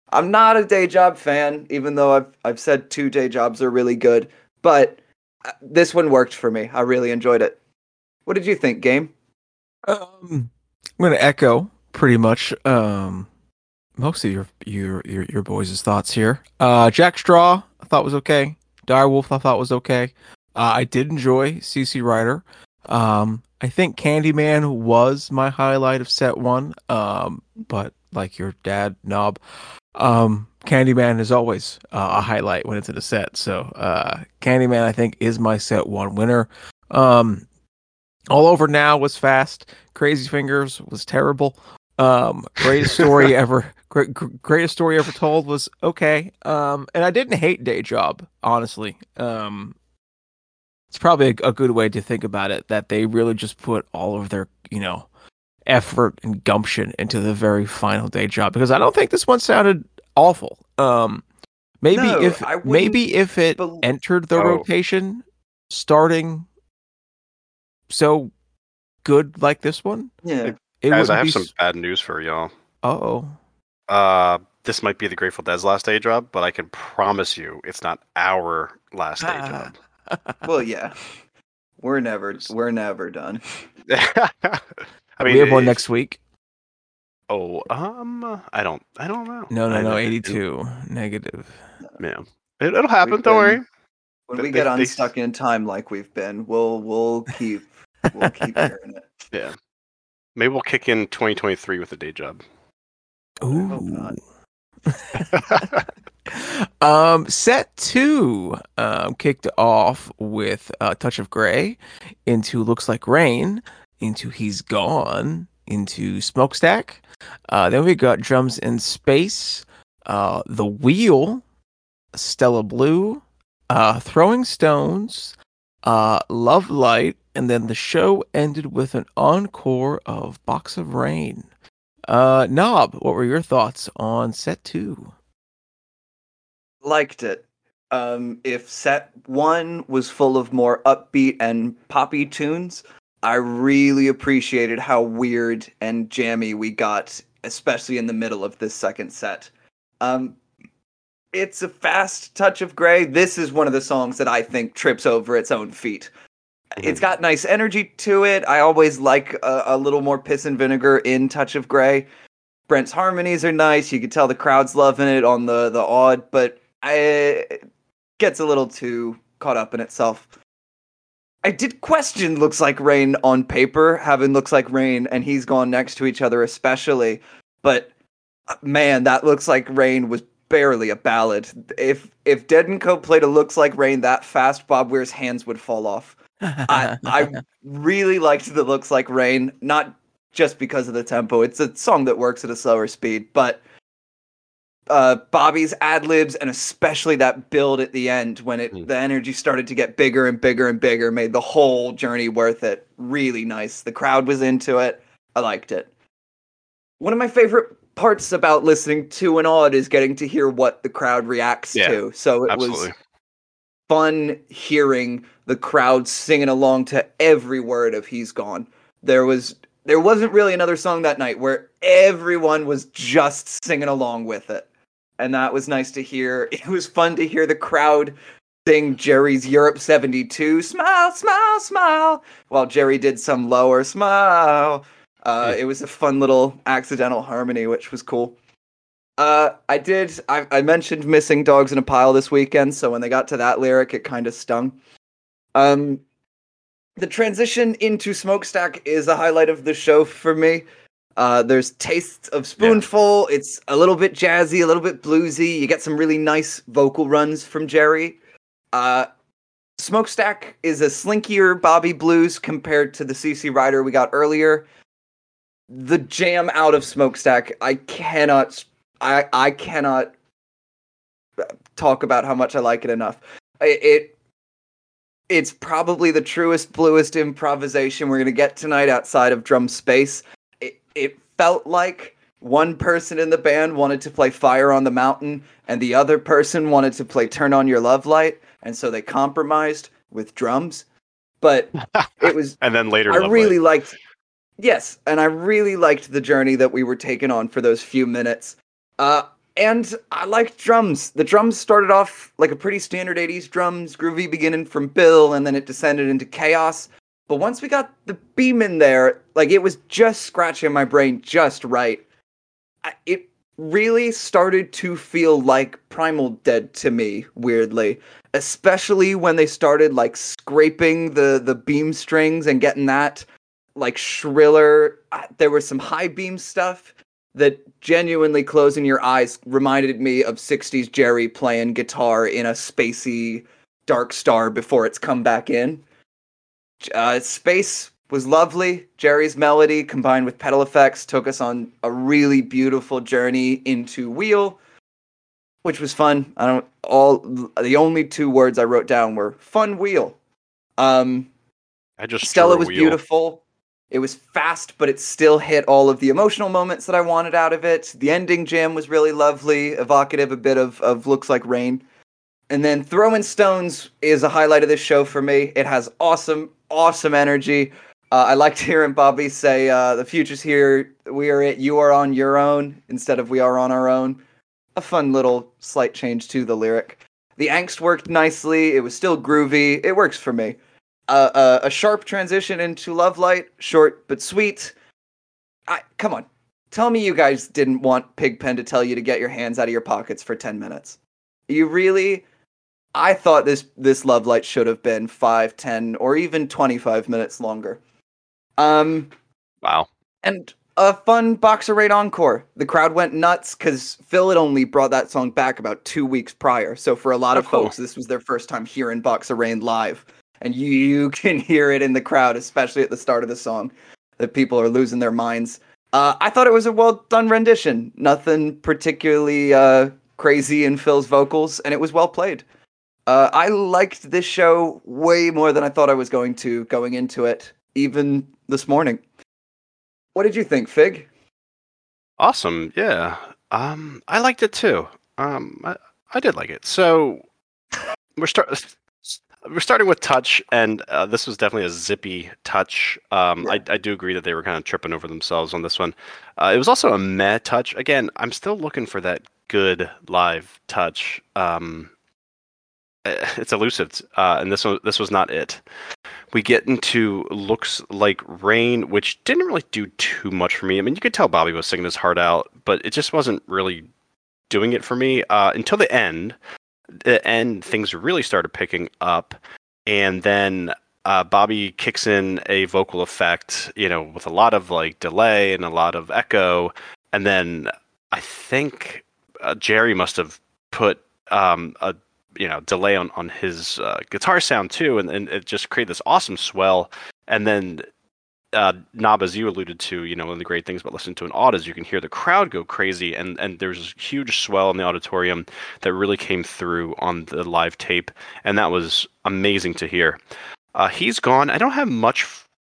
Speaker 3: I'm not a day job fan, even though I've I've said two day jobs are really good, but uh, this one worked for me. I really enjoyed it. What did you think, game?
Speaker 1: Um, I'm gonna echo pretty much um most of your your your, your boys' thoughts here. Uh, Jack Straw I thought was okay. Direwolf I thought was okay. Uh, I did enjoy CC Rider. Um, I think Candyman was my highlight of set one. Um, but like your dad knob, um, Candyman is always uh, a highlight when it's in a set. So uh, Candyman I think is my set one winner. Um, all over now was fast. Crazy Fingers was terrible. Um, greatest story *laughs* ever. Great, greatest story ever told was okay. Um, and I didn't hate Day Job, honestly. Um, it's probably a, a good way to think about it that they really just put all of their, you know, effort and gumption into the very final day job because I don't think this one sounded awful. Um, maybe
Speaker 3: No,
Speaker 1: if maybe if it
Speaker 3: bel-
Speaker 1: entered the
Speaker 2: Oh.
Speaker 1: rotation starting so good like this one,
Speaker 3: Yeah.
Speaker 1: it
Speaker 2: Guys,
Speaker 1: would
Speaker 2: I have
Speaker 1: be.
Speaker 2: some bad news for y'all.
Speaker 1: Oh,
Speaker 2: Uh, this might be the Grateful Dead's last day job, but I can promise you it's not our last day job. *laughs*
Speaker 3: Well, yeah. We're never we're never done. *laughs*
Speaker 2: I mean,
Speaker 1: we have one
Speaker 2: if-
Speaker 1: next week.
Speaker 2: Oh, um, I don't, I don't know.
Speaker 1: No, no,
Speaker 2: I
Speaker 1: no,
Speaker 2: don't-
Speaker 1: eighty-two negative.
Speaker 2: Yeah, it, it'll happen.
Speaker 3: We've
Speaker 2: Don't
Speaker 3: been-
Speaker 2: worry.
Speaker 3: When
Speaker 2: They-
Speaker 3: we get
Speaker 2: they- they-
Speaker 3: unstuck in time like we've been, we'll we'll keep we'll keep *laughs* hearing it.
Speaker 2: Yeah, maybe we'll kick in 2023 with a day job.
Speaker 3: hope not. *laughs*
Speaker 1: um, set two um, kicked off with a touch of gray into looks like rain into he's gone into smokestack. Uh, then we got drums in space, uh, the wheel, Stella Blue, uh, throwing stones, uh, love light, and then the show ended with an encore of Box of Rain. Uh, Knob, what were your thoughts on set two?
Speaker 3: Liked it. Um, if set one was full of more upbeat and poppy tunes, I really appreciated how weird and jammy we got, especially in the middle of this second set. Um, it's a fast touch of gray. This is one of the songs that I think trips over its own feet. It's got nice energy to it. I always like a, a little more piss and vinegar in Touch of Gray. Brent's harmonies are nice. You can tell the crowd's loving it on the the AUD, but I, it gets a little too caught up in itself. I did question looks like rain on paper, having looks like rain, and he's gone next to each other, especially. But uh, man, that looks like rain was barely a ballad. If if Dead and Co played a looks like rain that fast, Bob Weir's hands would fall off. I I *laughs* really liked the looks like rain, not just because of the tempo. It's a song that works at a slower speed, but uh, Bobby's ad libs and especially that build at the end when it
Speaker 2: Hmm.
Speaker 3: the energy started to get bigger and bigger and bigger made the whole journey worth it. Really nice. The crowd was into it. I liked it. One of my favorite parts about listening to an AUD is getting to hear what the crowd reacts
Speaker 2: Yeah,
Speaker 3: to. So it
Speaker 2: Absolutely.
Speaker 3: was fun hearing the crowd singing along to every word of He's Gone. There was there wasn't really another song that night where everyone was just singing along with it. And that was nice to hear. *laughs* It was fun to hear the crowd sing Jerry's Europe 72 smile smile smile while Jerry did some lower smile. Uh, it was a fun little accidental harmony which was cool. Uh, I did. I, I mentioned missing dogs in a pile this weekend, so when they got to that lyric, it kind of stung. Um, the transition into smokestack is a highlight of the show for me. Uh, there's tastes of spoonful. It's a little bit jazzy, a little bit bluesy. You get some really nice vocal runs from Jerry. Uh, smokestack is a slinkier Bobby Blues compared to the CC Rider we got earlier. The jam out of smokestack, I cannot I I cannot talk about how much I like it enough. It, it it's probably the truest, bluest improvisation we're gonna get tonight outside of drum space. It felt like one person in the band wanted to play Fire on the Mountain, and the other person wanted to play Turn on Your Love Light, and so they compromised with drums. But *laughs* it was
Speaker 2: And then later,
Speaker 3: I
Speaker 2: Love
Speaker 3: really
Speaker 2: Light.
Speaker 3: liked Yes, and I really liked the journey that we were taking on for those few minutes. Uh and I liked drums. The drums started off like a pretty standard 80s drums, groovy beginning from Bill, and then it descended into chaos. But once we got the beam in there, like it was just scratching my brain just right. I, it really started to feel like Primal Dead to me, weirdly. Especially when they started like scraping the the beam strings and getting that like shriller. There was some high beam stuff that genuinely closing your eyes reminded me of 60s Jerry playing guitar in a spacey Dark Star before it's come back in. Uh, space was lovely. Jerry's melody combined with pedal effects took us on a really beautiful journey into Wheel, which was fun. I don't all the only two words I wrote down were fun wheel. Um
Speaker 2: I just
Speaker 3: Stella was
Speaker 2: wheel.
Speaker 3: beautiful. It was fast, but it still hit all of the emotional moments that I wanted out of it. The ending jam was really lovely, evocative, a bit of, of looks like rain. And then throwing stones is a highlight of this show for me. It has awesome, awesome energy. Uh, I liked hearing Bobby say, uh, "The future's here. We are it. You are on your own instead of we are on our own." A fun little slight change to the lyric. The angst worked nicely. It was still groovy. It works for me uh, uh, a sharp transition into Love Light, short but sweet. I come on, tell me you guys didn't want Pigpen to tell you to get your hands out of your pockets for ten minutes. You really? I thought this this Love Light should have been five, ten, or even twenty five minutes longer. Um,
Speaker 2: Wow.
Speaker 3: and a fun Box of Rain encore. The crowd went nuts because Phil had only brought that song back about two weeks prior. So for a lot
Speaker 2: Oh,
Speaker 3: of
Speaker 2: cool.
Speaker 3: folks, this was their first time hearing Box of Rain live, and you, you *laughs* can hear it in the crowd, especially at the start of the song, that people are losing their minds. Uh, I thought it was a well done rendition. Nothing particularly uh, crazy in Phil's vocals, and it was well played. Uh, I liked this show way more than I thought I was going to going into it, even this morning. What did you think, Fig?
Speaker 2: Awesome. Yeah. Um, I liked it too. Um, I, I did like it. So we're start *laughs* we're starting with touch, and uh, this was definitely a zippy touch. Um, I, I do agree that they were kind of tripping over themselves on this one. Uh, it was also a meh touch. Again, I'm still looking for that good live touch. Um, *sighs* it's elusive, uh, and this one this was not it. We get into looks like rain, which didn't really do too much for me. I mean, you could tell Bobby was singing his heart out, but it just wasn't really doing it for me uh, until the end. The end, things really started picking up, and then uh, Bobby kicks in a vocal effect, you know, with a lot of like delay and a lot of echo, and then I think uh, Jerry must have put um, a you know delay on on his uh, guitar sound too, and, and it just created this awesome swell. And then uh, Knob, as you alluded to, you know, one of the great things about listening to an AUD is you can hear the crowd go crazy, and and there's this huge swell in the auditorium that really came through on the live tape, and that was amazing to hear. Uh, he's gone. I don't have much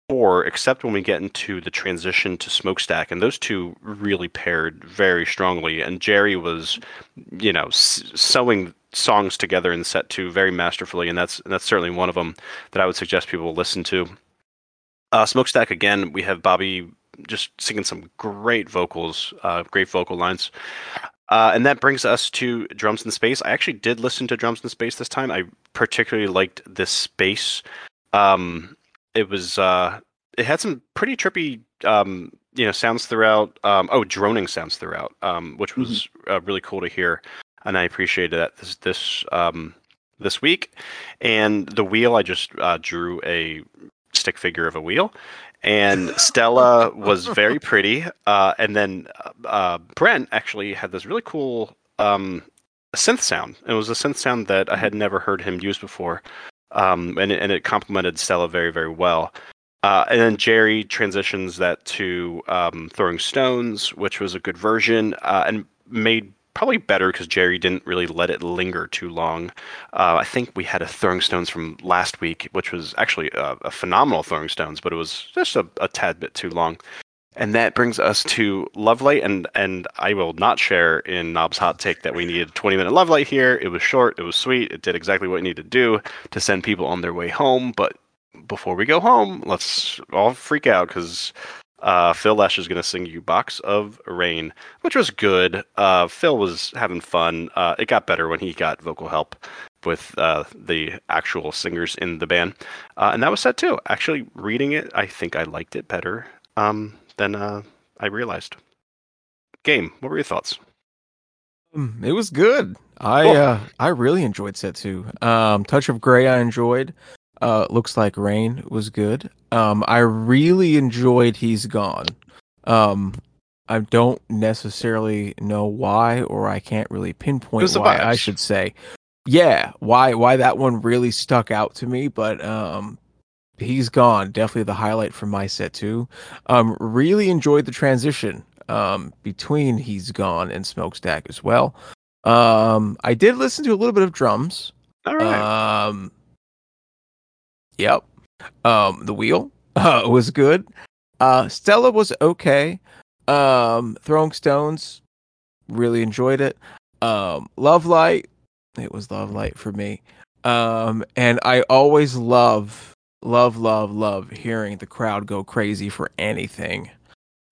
Speaker 2: for except when we get into the transition to Smokestack, and those two really paired very strongly. And Jerry was, you know, s- sewing songs together in set two very masterfully, and that's and that's certainly one of them that I would suggest people listen to. Uh, Smokestack again, we have Bobby just singing some great vocals, uh, great vocal lines. Uh, and that brings us to Drums in Space. I actually did listen to Drums in Space this time. I particularly liked this space. Um, it was uh, it had some pretty trippy um, you know sounds throughout. Um, oh, droning sounds throughout, um, which was uh, really cool to hear, and I appreciated that this this um, this week. And the wheel, I just uh, drew a stick figure of a wheel, and *laughs* Stella was very pretty. Uh, and then uh, Brent actually had this really cool um, synth sound. It was a synth sound that I had never heard him use before, um, and it, and it complemented Stella very very well. Uh, and then Jerry transitions that to um, throwing stones, which was a good version uh, and made probably better because Jerry didn't really let it linger too long. Uh, I think we had a throwing stones from last week, which was actually a, a phenomenal throwing stones, but it was just a, a, tad bit too long. And that brings us to Love Light, and and I will not share in Knob's hot take that we needed 20 minute Love Light here. It was short, it was sweet, it did exactly what it needed to do to send people on their way home. But before we go home, let's all freak out because uh, Phil Lesh is going to sing you Box of Rain, which was good. Uh, Phil was having fun. Uh, it got better when he got vocal help with uh, the actual singers in the band. Uh, and that was set too. Actually, reading it, I think I liked it better um, than uh, I realized. Game, what were your thoughts?
Speaker 1: Um, it was good. I cool. I really enjoyed set two. Um, Touch of Grey, I enjoyed. Uh, looks like Rain was good. Um, I really enjoyed He's Gone. Um, I don't necessarily know why, or I can't really pinpoint why. I should say, yeah, why why that one really stuck out to me. But um, He's Gone definitely the highlight from my set too. Um, really enjoyed the transition um between He's Gone and Smokestack as well. Um, I did listen to a little bit of drums.
Speaker 2: All right.
Speaker 1: Um, Yep. Um, the wheel *laughs* uh, was good. Uh, Stella was okay. Um, Throwing Stones, really enjoyed it. Um, Love Light, it was Love Light for me. Um, and I always love, love, love, love hearing the crowd go crazy for anything.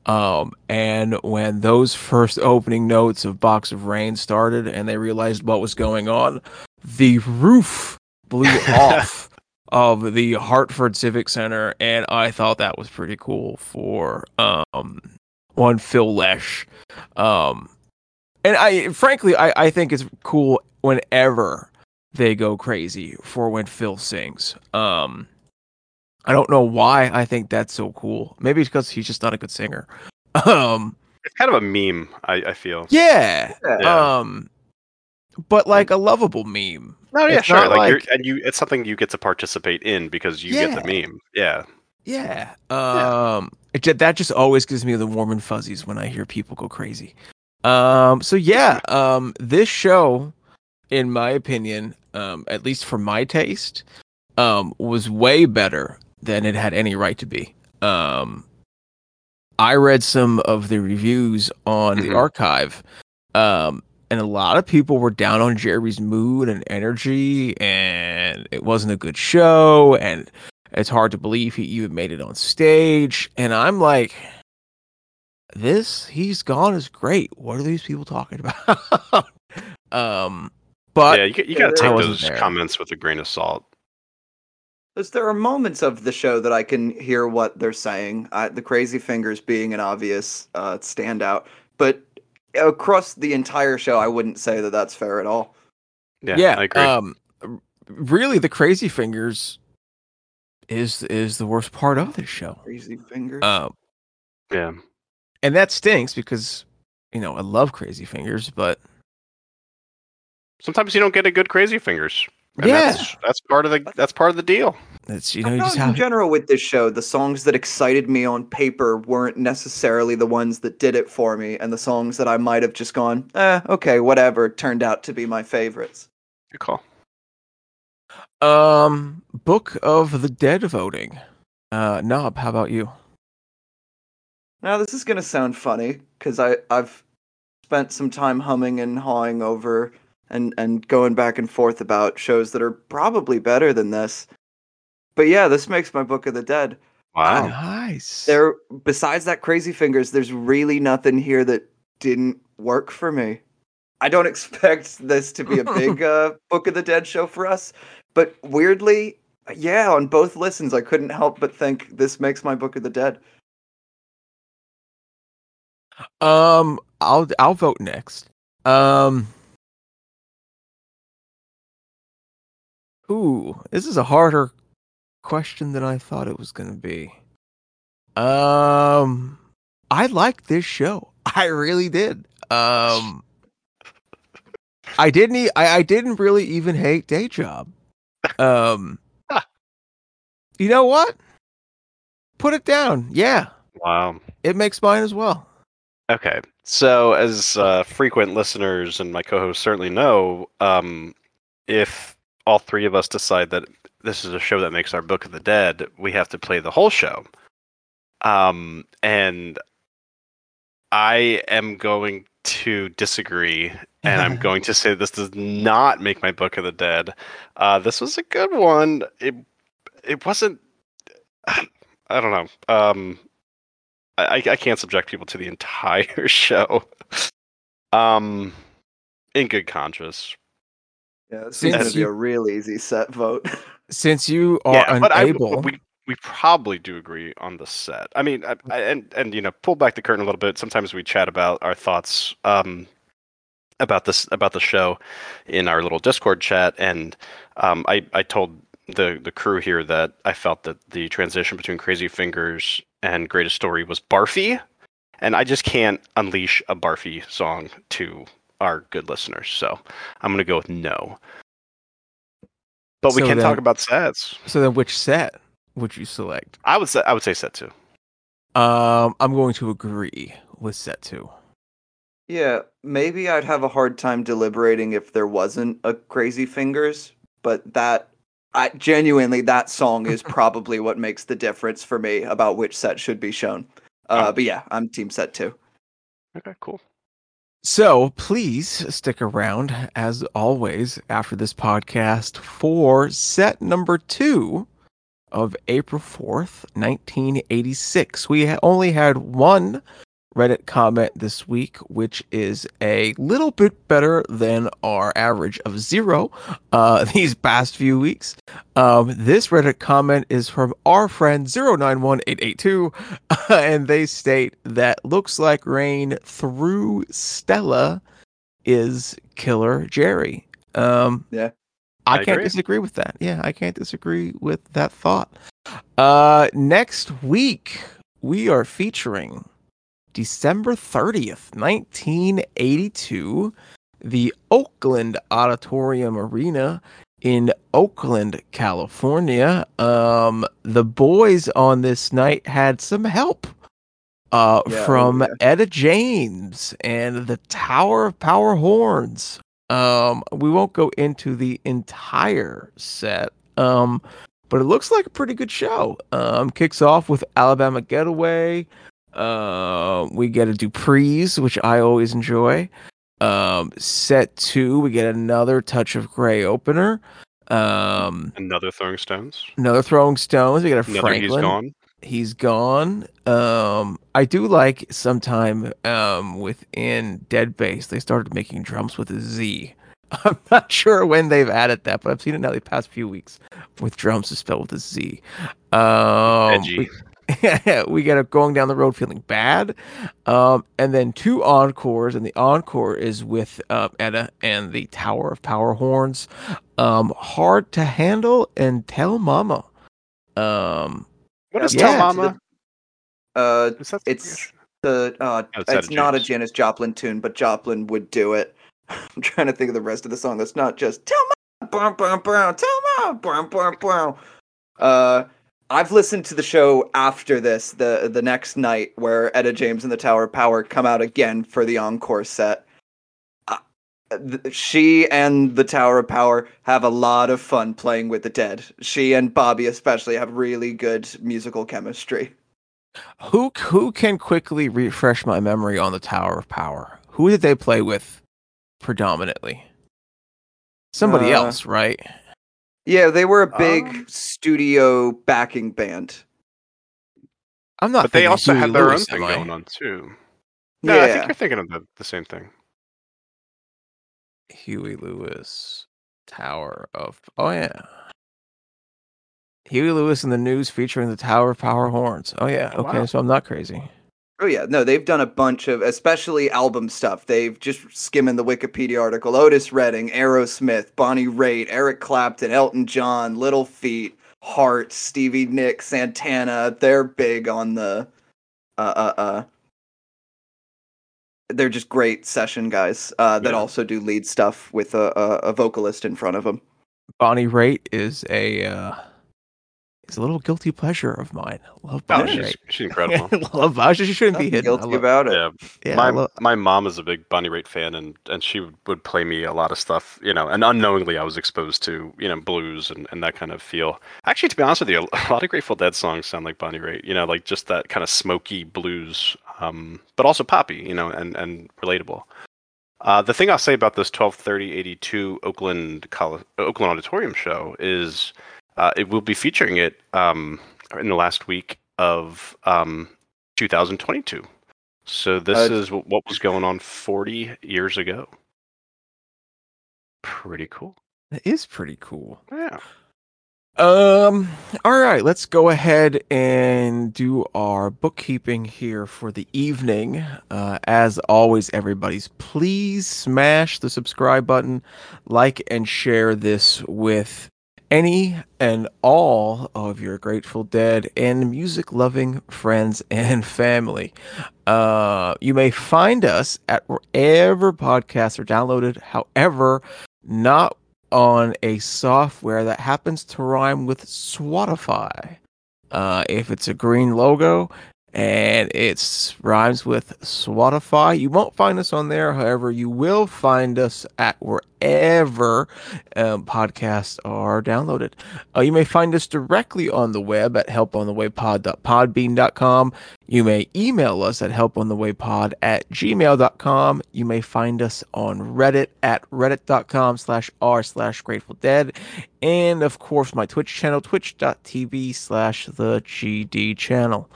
Speaker 1: Um, and when those first opening notes of Box of Rain started and they realized what was going on, the roof blew *laughs* off of the Hartford Civic Center, and I thought that was pretty cool for um one Phil Lesh. Um, and I frankly I, I think it's cool whenever they go crazy for when Phil sings. Um, I don't know why I think that's so cool. Maybe it's because he's just not a good singer. Um,
Speaker 2: it's kind of a meme. I, I feel.
Speaker 1: Yeah. yeah. Um, but like a lovable meme.
Speaker 2: No, yeah, it's sure. Like, like, you're, and you, it's something you get to participate in because you yeah. get the meme. Yeah.
Speaker 1: Yeah. Um, yeah. It, that just always gives me the warm and fuzzies when I hear people go crazy. Um, so yeah, um, this show, in my opinion, um, at least for my taste, um, was way better than it had any right to be. Um, I read some of the reviews on mm-hmm. the archive. Um, and a lot of people were down on Jerry's mood and energy, and it wasn't a good show, and it's hard to believe he even made it on stage. And I'm like, this he's gone is great. What are these people talking *laughs* about? um, but
Speaker 2: yeah, you, you got to take those there. comments with a grain of salt.
Speaker 3: Because there are moments of the show that I can hear what they're saying. I, the crazy fingers being an obvious uh, standout, but across the entire show, I wouldn't say that that's fair at all.
Speaker 2: Yeah, yeah. I agree.
Speaker 1: Um, really, the crazy fingers is is the worst part of this show.
Speaker 3: Crazy fingers.
Speaker 1: Um,
Speaker 2: yeah,
Speaker 1: and that stinks because you know I love crazy fingers, but
Speaker 2: sometimes you don't get a good crazy fingers. And yeah, that's, that's part of the that's part of the deal.
Speaker 1: It's you know, you just have...
Speaker 3: in general with this show, the songs that excited me on paper weren't necessarily the ones that did it for me, and the songs that I might have just gone, eh, okay, whatever, turned out to be my favorites.
Speaker 2: Good call.
Speaker 1: Um, Book of the Dead voting. Uh, Knob, how about you?
Speaker 3: Now this is gonna sound funny because I I've spent some time humming and hawing over and and going back and forth about shows that are probably better than this. But yeah, this makes my Book of the Dead.
Speaker 2: Wow.
Speaker 1: Nice.
Speaker 3: There, besides that Crazy Fingers, there's really nothing here that didn't work for me. I don't *laughs* expect this to be a big *laughs* uh, Book of the Dead show for us, but weirdly, yeah, on both listens, I couldn't help but think this makes my Book of the Dead.
Speaker 1: Um, I'll I'll vote next. Um, ooh, this is a harder question than I thought it was going to be. Um, I liked this show. *laughs* I really did. Um, I didn't. E- I I didn't really even hate Day Job. Um, *laughs* you know what? Put it down. Yeah,
Speaker 2: Wow.
Speaker 1: it makes mine as well.
Speaker 2: Okay. So, as uh, frequent listeners and my co-hosts certainly know, um, if all three of us decide that this is a show that makes our Book of the Dead, we have to play the whole show. Um, and I am going to disagree, and I'm *laughs* going to say this does not make my Book of the Dead. Uh, this was a good one. It it wasn't. *sighs* I don't know. Um, I, I can't subject people to the entire *laughs* show. Um, in good conscience.
Speaker 3: Yeah, this is
Speaker 1: Since
Speaker 3: gonna be a real easy set vote. *laughs*
Speaker 1: Since you are
Speaker 2: yeah, but I,
Speaker 1: unable,
Speaker 2: we we probably do agree on the set. I mean, I, I, and and you know, pull back the curtain a little bit. Sometimes we chat about our thoughts um, about this about the show in our little Discord chat, and um, I I told the the crew here that I felt that the transition between Crazy Fingers and Greatest Story was barfy, and I just can't unleash a barfy song to our good listeners. So I'm gonna go with no. But we can
Speaker 1: then-
Speaker 2: talk about sets.
Speaker 1: so then which set would you select?
Speaker 2: I would say I would say set two.
Speaker 1: Um, I'm going to agree with set two.
Speaker 3: Yeah, maybe I'd have a hard time deliberating if there wasn't a Crazy Fingers, but that I genuinely that song is *laughs* probably what makes the difference for me about which set should be shown. Uh,
Speaker 2: Oh.
Speaker 3: but yeah, I'm team set two.
Speaker 2: Okay, cool.
Speaker 1: So please stick around, as always, after this podcast for set number two of April 4th, 1986. We only had one Reddit comment this week, which is a little bit better than our average of zero uh, *laughs* these past few weeks. Um, this Reddit comment is from our friend 091882, *laughs* and they state that looks like rain through Stella is Killer Jerry. Um,
Speaker 3: Yeah.
Speaker 1: I,
Speaker 2: I
Speaker 1: can't
Speaker 2: agree.
Speaker 1: disagree with that. Yeah, I can't disagree with that thought. Uh, next week we are featuring December 30th, 1982, the Oakland Auditorium Arena in Oakland, California. Um, the boys on this night had some help uh,
Speaker 3: Yeah, oh,
Speaker 1: from
Speaker 3: yeah.
Speaker 1: Etta James and the Tower of Power Horns. Um, we won't go into the entire set. Um, but it looks like a pretty good show. Um, kicks off with Alabama Getaway. Uh, we get a Dupree's, which I always enjoy. Um, set two, we get another Touch of Gray opener. Um,
Speaker 2: Another throwing stones.
Speaker 1: another Throwing Stones. We got a
Speaker 2: Another
Speaker 1: Franklin.
Speaker 2: he's gone.
Speaker 1: He's gone. Um, I do like sometime um within Dead Base they started making drums with a Z. *laughs* I'm not sure when they've added that, but I've seen it now the past few weeks with drums is spelled with a Z. Um,
Speaker 2: Edgy.
Speaker 1: we- *laughs* we get a going down the road feeling bad, um, and then two encores, and the encore is with uh, Etta and the Tower of Power Horns. Um, hard to handle and tell Mama. Um,
Speaker 2: What is
Speaker 1: Yeah.
Speaker 2: Tell Mama?
Speaker 3: Uh,
Speaker 2: Is
Speaker 3: it's the uh,
Speaker 2: Oh, it's
Speaker 3: it's, not a Janis Joplin tune, but Joplin would do it. *laughs* I'm trying to think of the rest of the song. That's not just tell Mama, brown, brown, brown, tell me, brown, brown, brown. Uh, I've listened to the show after this, the the next night, where Etta James and the Tower of Power come out again for the encore set. Uh, th- she and the Tower of Power have a lot of fun playing with the dead. She and Bobby especially have really good musical chemistry.
Speaker 1: Who who can quickly refresh my memory on the Tower of Power? Who did they play with predominantly? Somebody
Speaker 3: Uh,
Speaker 1: else, right?
Speaker 3: Yeah, they were a big
Speaker 2: Um,
Speaker 3: studio backing band.
Speaker 1: I'm not.
Speaker 2: But they also
Speaker 1: Huey
Speaker 2: had their
Speaker 1: Lewis,
Speaker 2: own thing going on too. No, I think you're thinking of the, the same thing.
Speaker 1: Huey Lewis, Tower of. Oh yeah. Huey Lewis in the news featuring the Tower of Power horns. Oh yeah.
Speaker 2: Oh,
Speaker 1: Okay,
Speaker 2: wow.
Speaker 1: so I'm not crazy.
Speaker 3: Oh yeah, no, they've done a bunch of, especially album stuff. They've just skimming the Wikipedia article. Otis Redding, Aerosmith, Bonnie Raitt, Eric Clapton, Elton John, Little Feat, Heart, Stevie Nicks, Santana. They're big on the, uh, uh, uh. They're just great session guys uh, that
Speaker 2: Yeah.
Speaker 3: also do lead stuff with a, a, a vocalist in front of them.
Speaker 1: Bonnie Raitt is a uh, is a little guilty pleasure of mine. Love
Speaker 2: Oh,
Speaker 1: Bonnie
Speaker 2: she's,
Speaker 1: Raitt. *laughs*
Speaker 2: she's incredible.
Speaker 1: love. I she shouldn't be
Speaker 3: Nothing
Speaker 1: hidden. I
Speaker 3: guilty
Speaker 1: love-
Speaker 3: about it.
Speaker 2: yeah,
Speaker 1: yeah,
Speaker 2: my
Speaker 1: I lo-
Speaker 2: my mom is a big Bonnie Raitt fan, and and she would, would play me a lot of stuff, you know, and unknowingly I was exposed to you know blues and, and that kind of feel. Actually, to be honest with you, a lot of Grateful Dead songs sound like Bonnie Raitt, you know, like just that kind of smoky blues, um, but also poppy, you know, and and relatable. Uh, the thing I'll say about this 123082 Oakland Col- Oakland Auditorium show is uh, it will be featuring it um, in the last week of um, 2022. So this
Speaker 3: Uh,
Speaker 2: is what was going on 40 years ago. Pretty cool.
Speaker 1: That is pretty cool.
Speaker 2: Yeah.
Speaker 1: Um. All right. Let's go ahead and do our bookkeeping here for the evening. Uh, as always, everybody's please smash the subscribe button, like and share this with any and all of your Grateful Dead and music loving friends and *laughs* family. Uh, you may find us at wherever podcasts are downloaded. However, not on a software that happens to rhyme with Spotify. Uh, if it's a green logo and it rhymes with Spotify, you won't find us on there. However, you will find us at wherever um, podcasts are downloaded. Uh, you may find us directly on the web at helponthewaypod.podbean.com. You may email us at helponthewaypod at gmail.com. You may find us on Reddit at reddit.com slash r slash grateful dead. And of course, my Twitch channel, twitch.tv slash the GD channel.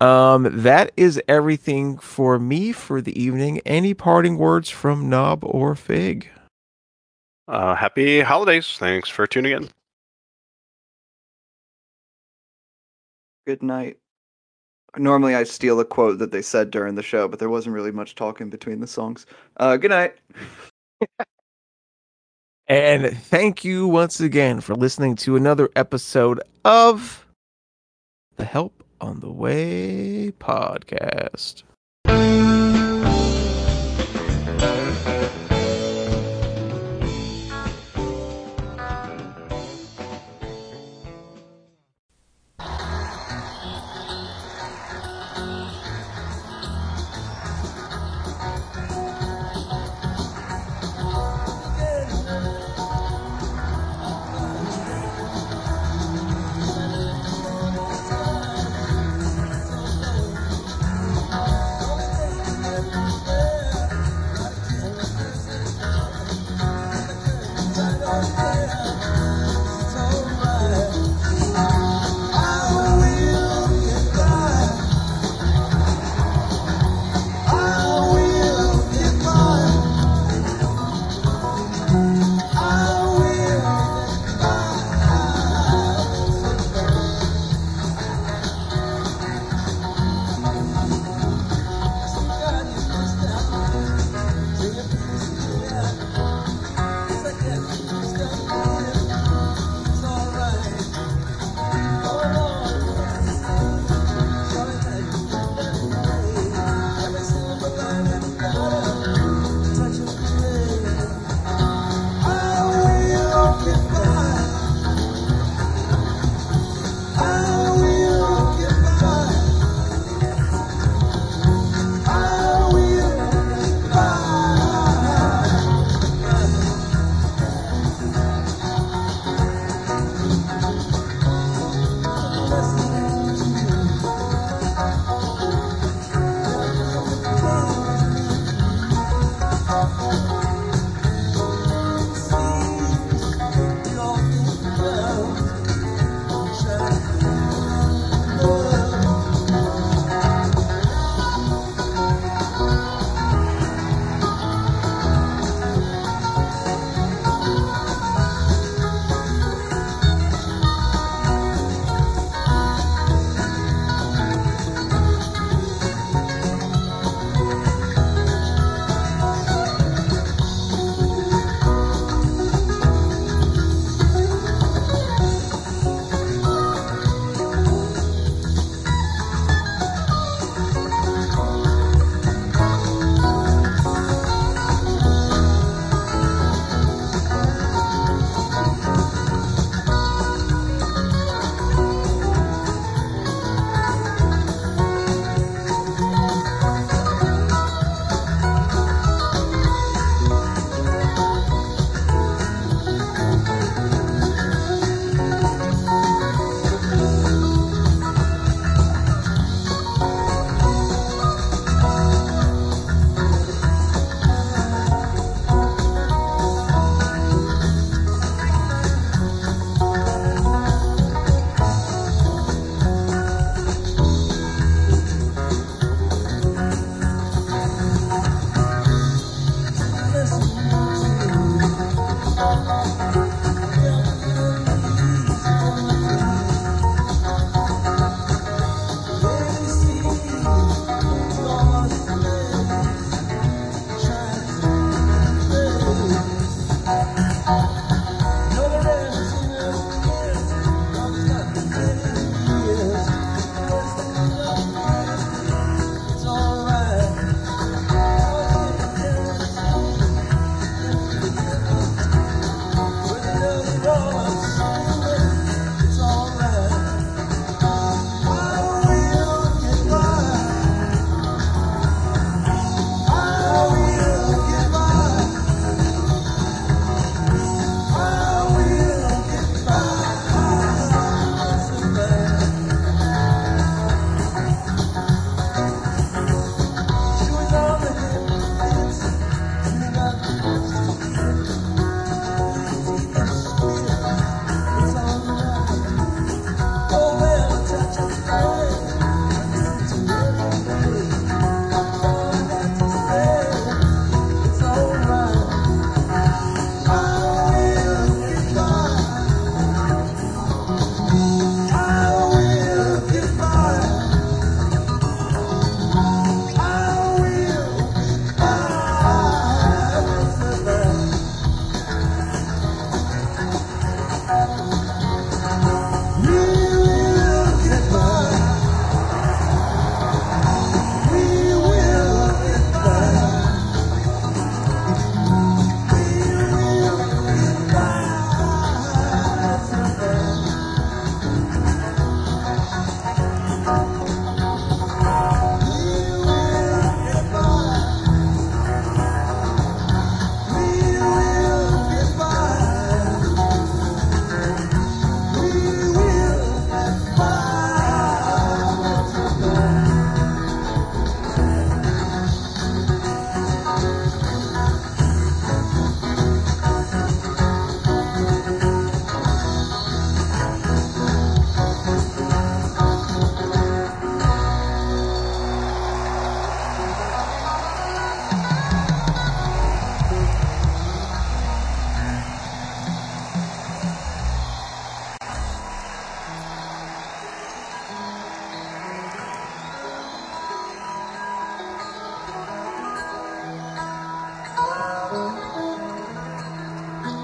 Speaker 1: Um, that is everything for me for the evening. Any parting words from Knob or Fig?
Speaker 2: Uh, happy holidays. Thanks for tuning in.
Speaker 3: Good night. Normally, I steal a quote that they said during the show, but there wasn't really much talking between the songs. Uh, good night. *laughs*
Speaker 1: And thank you once again for listening to another episode of the Help on the Way podcast.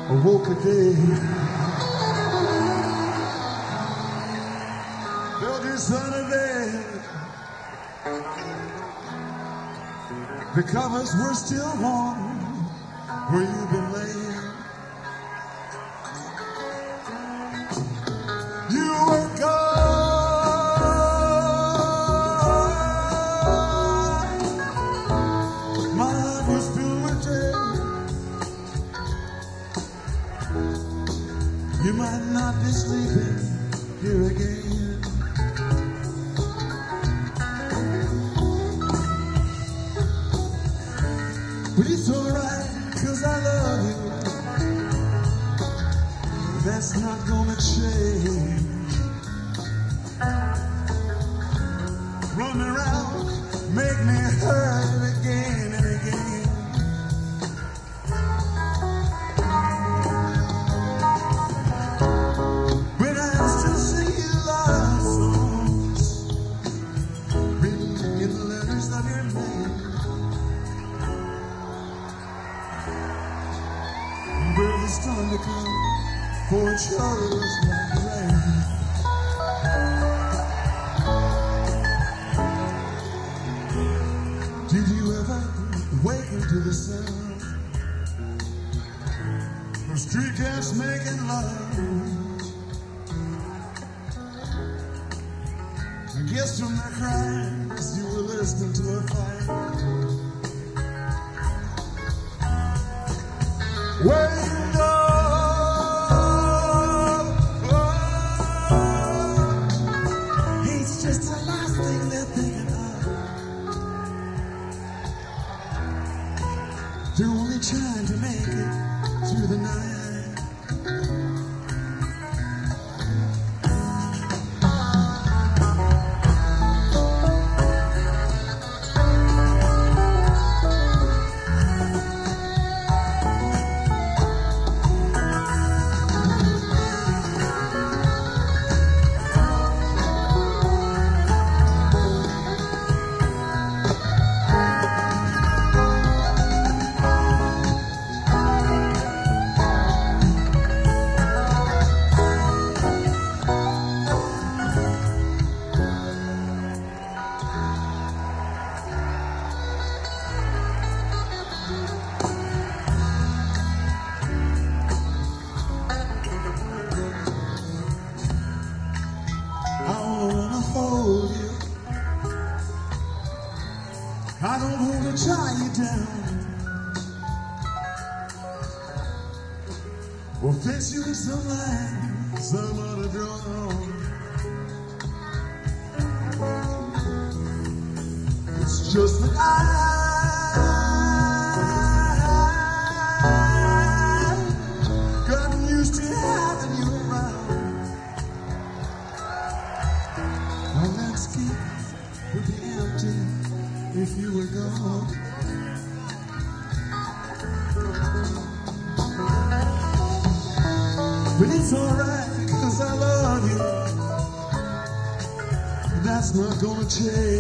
Speaker 4: awoke again. Built this son of man. The covers were still warm where you've been laying. take.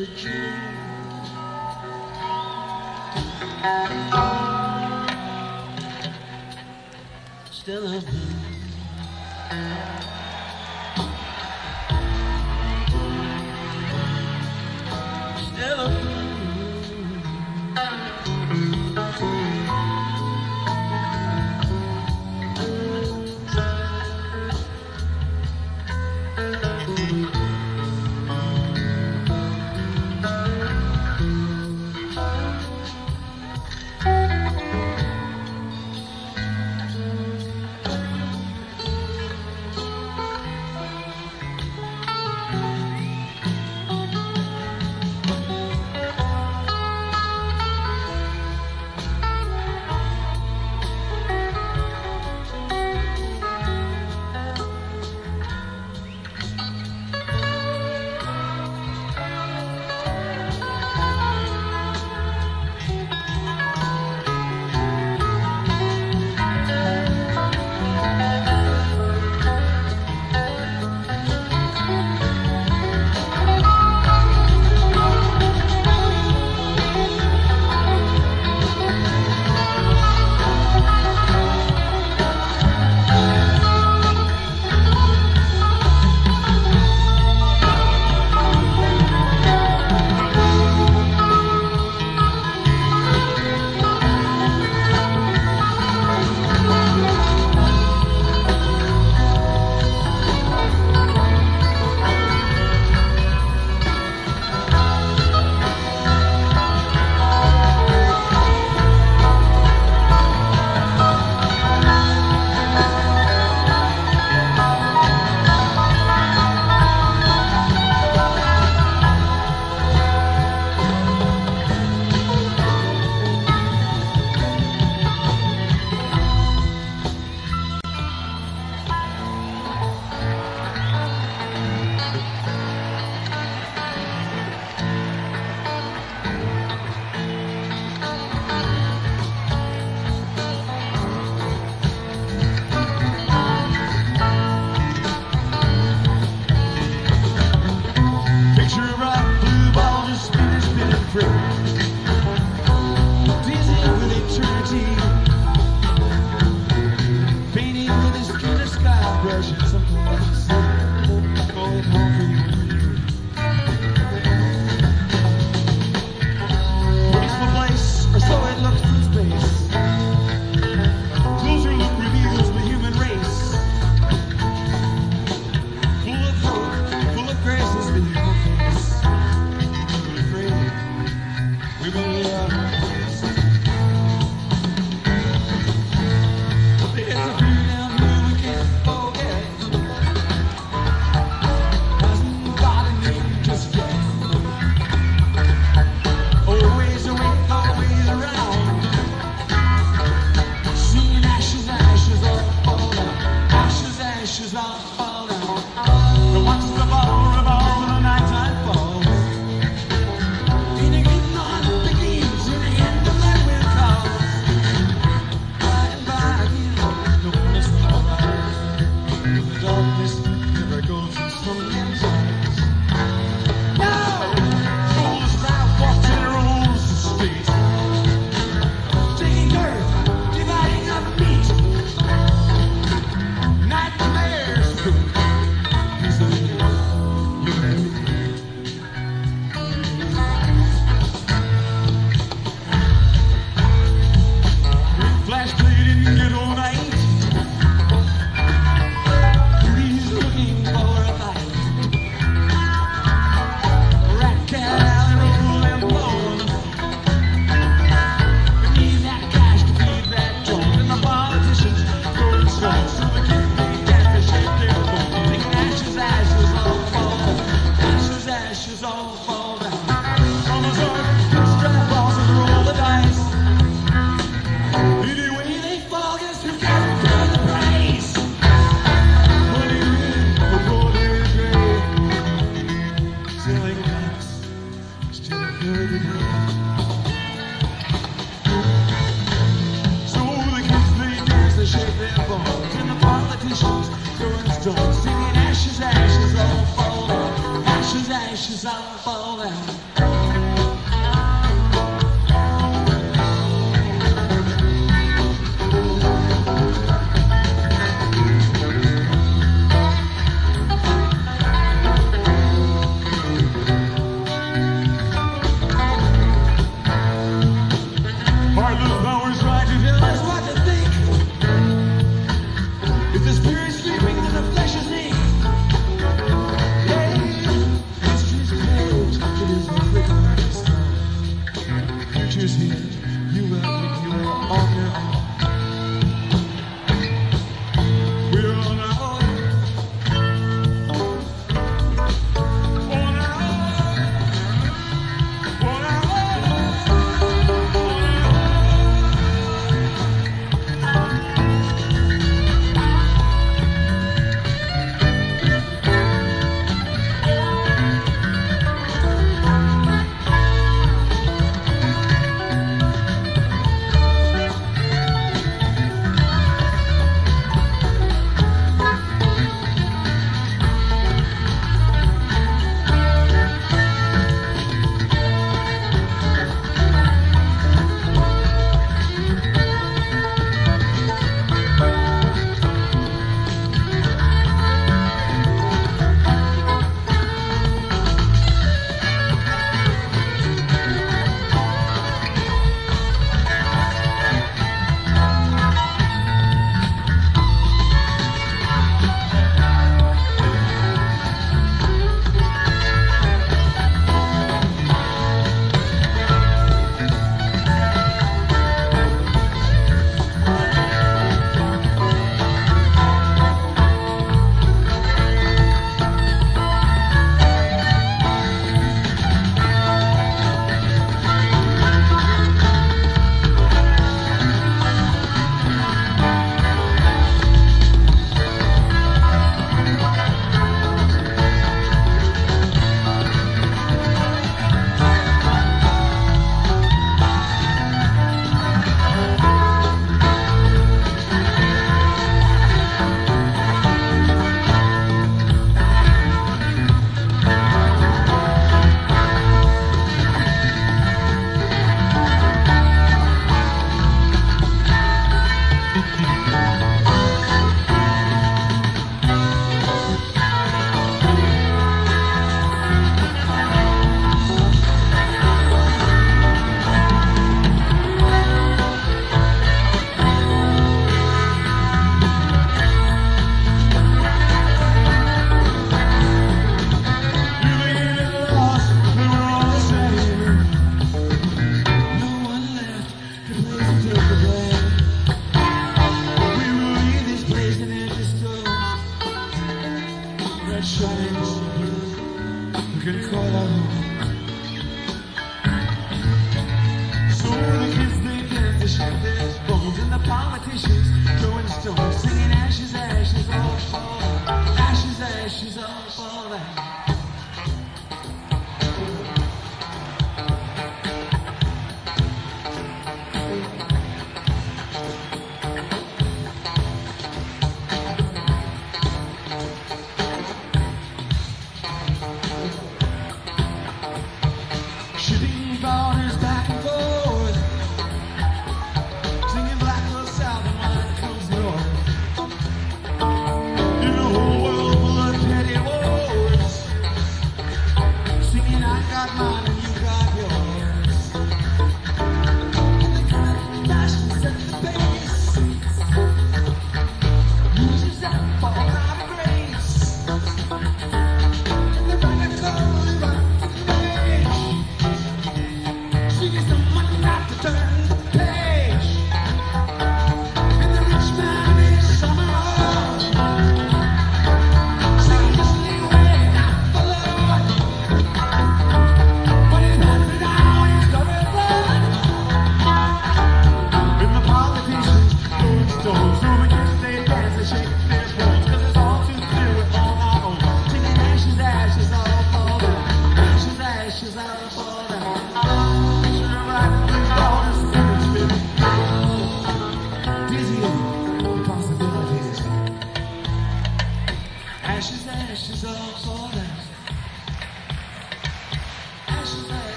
Speaker 4: Was just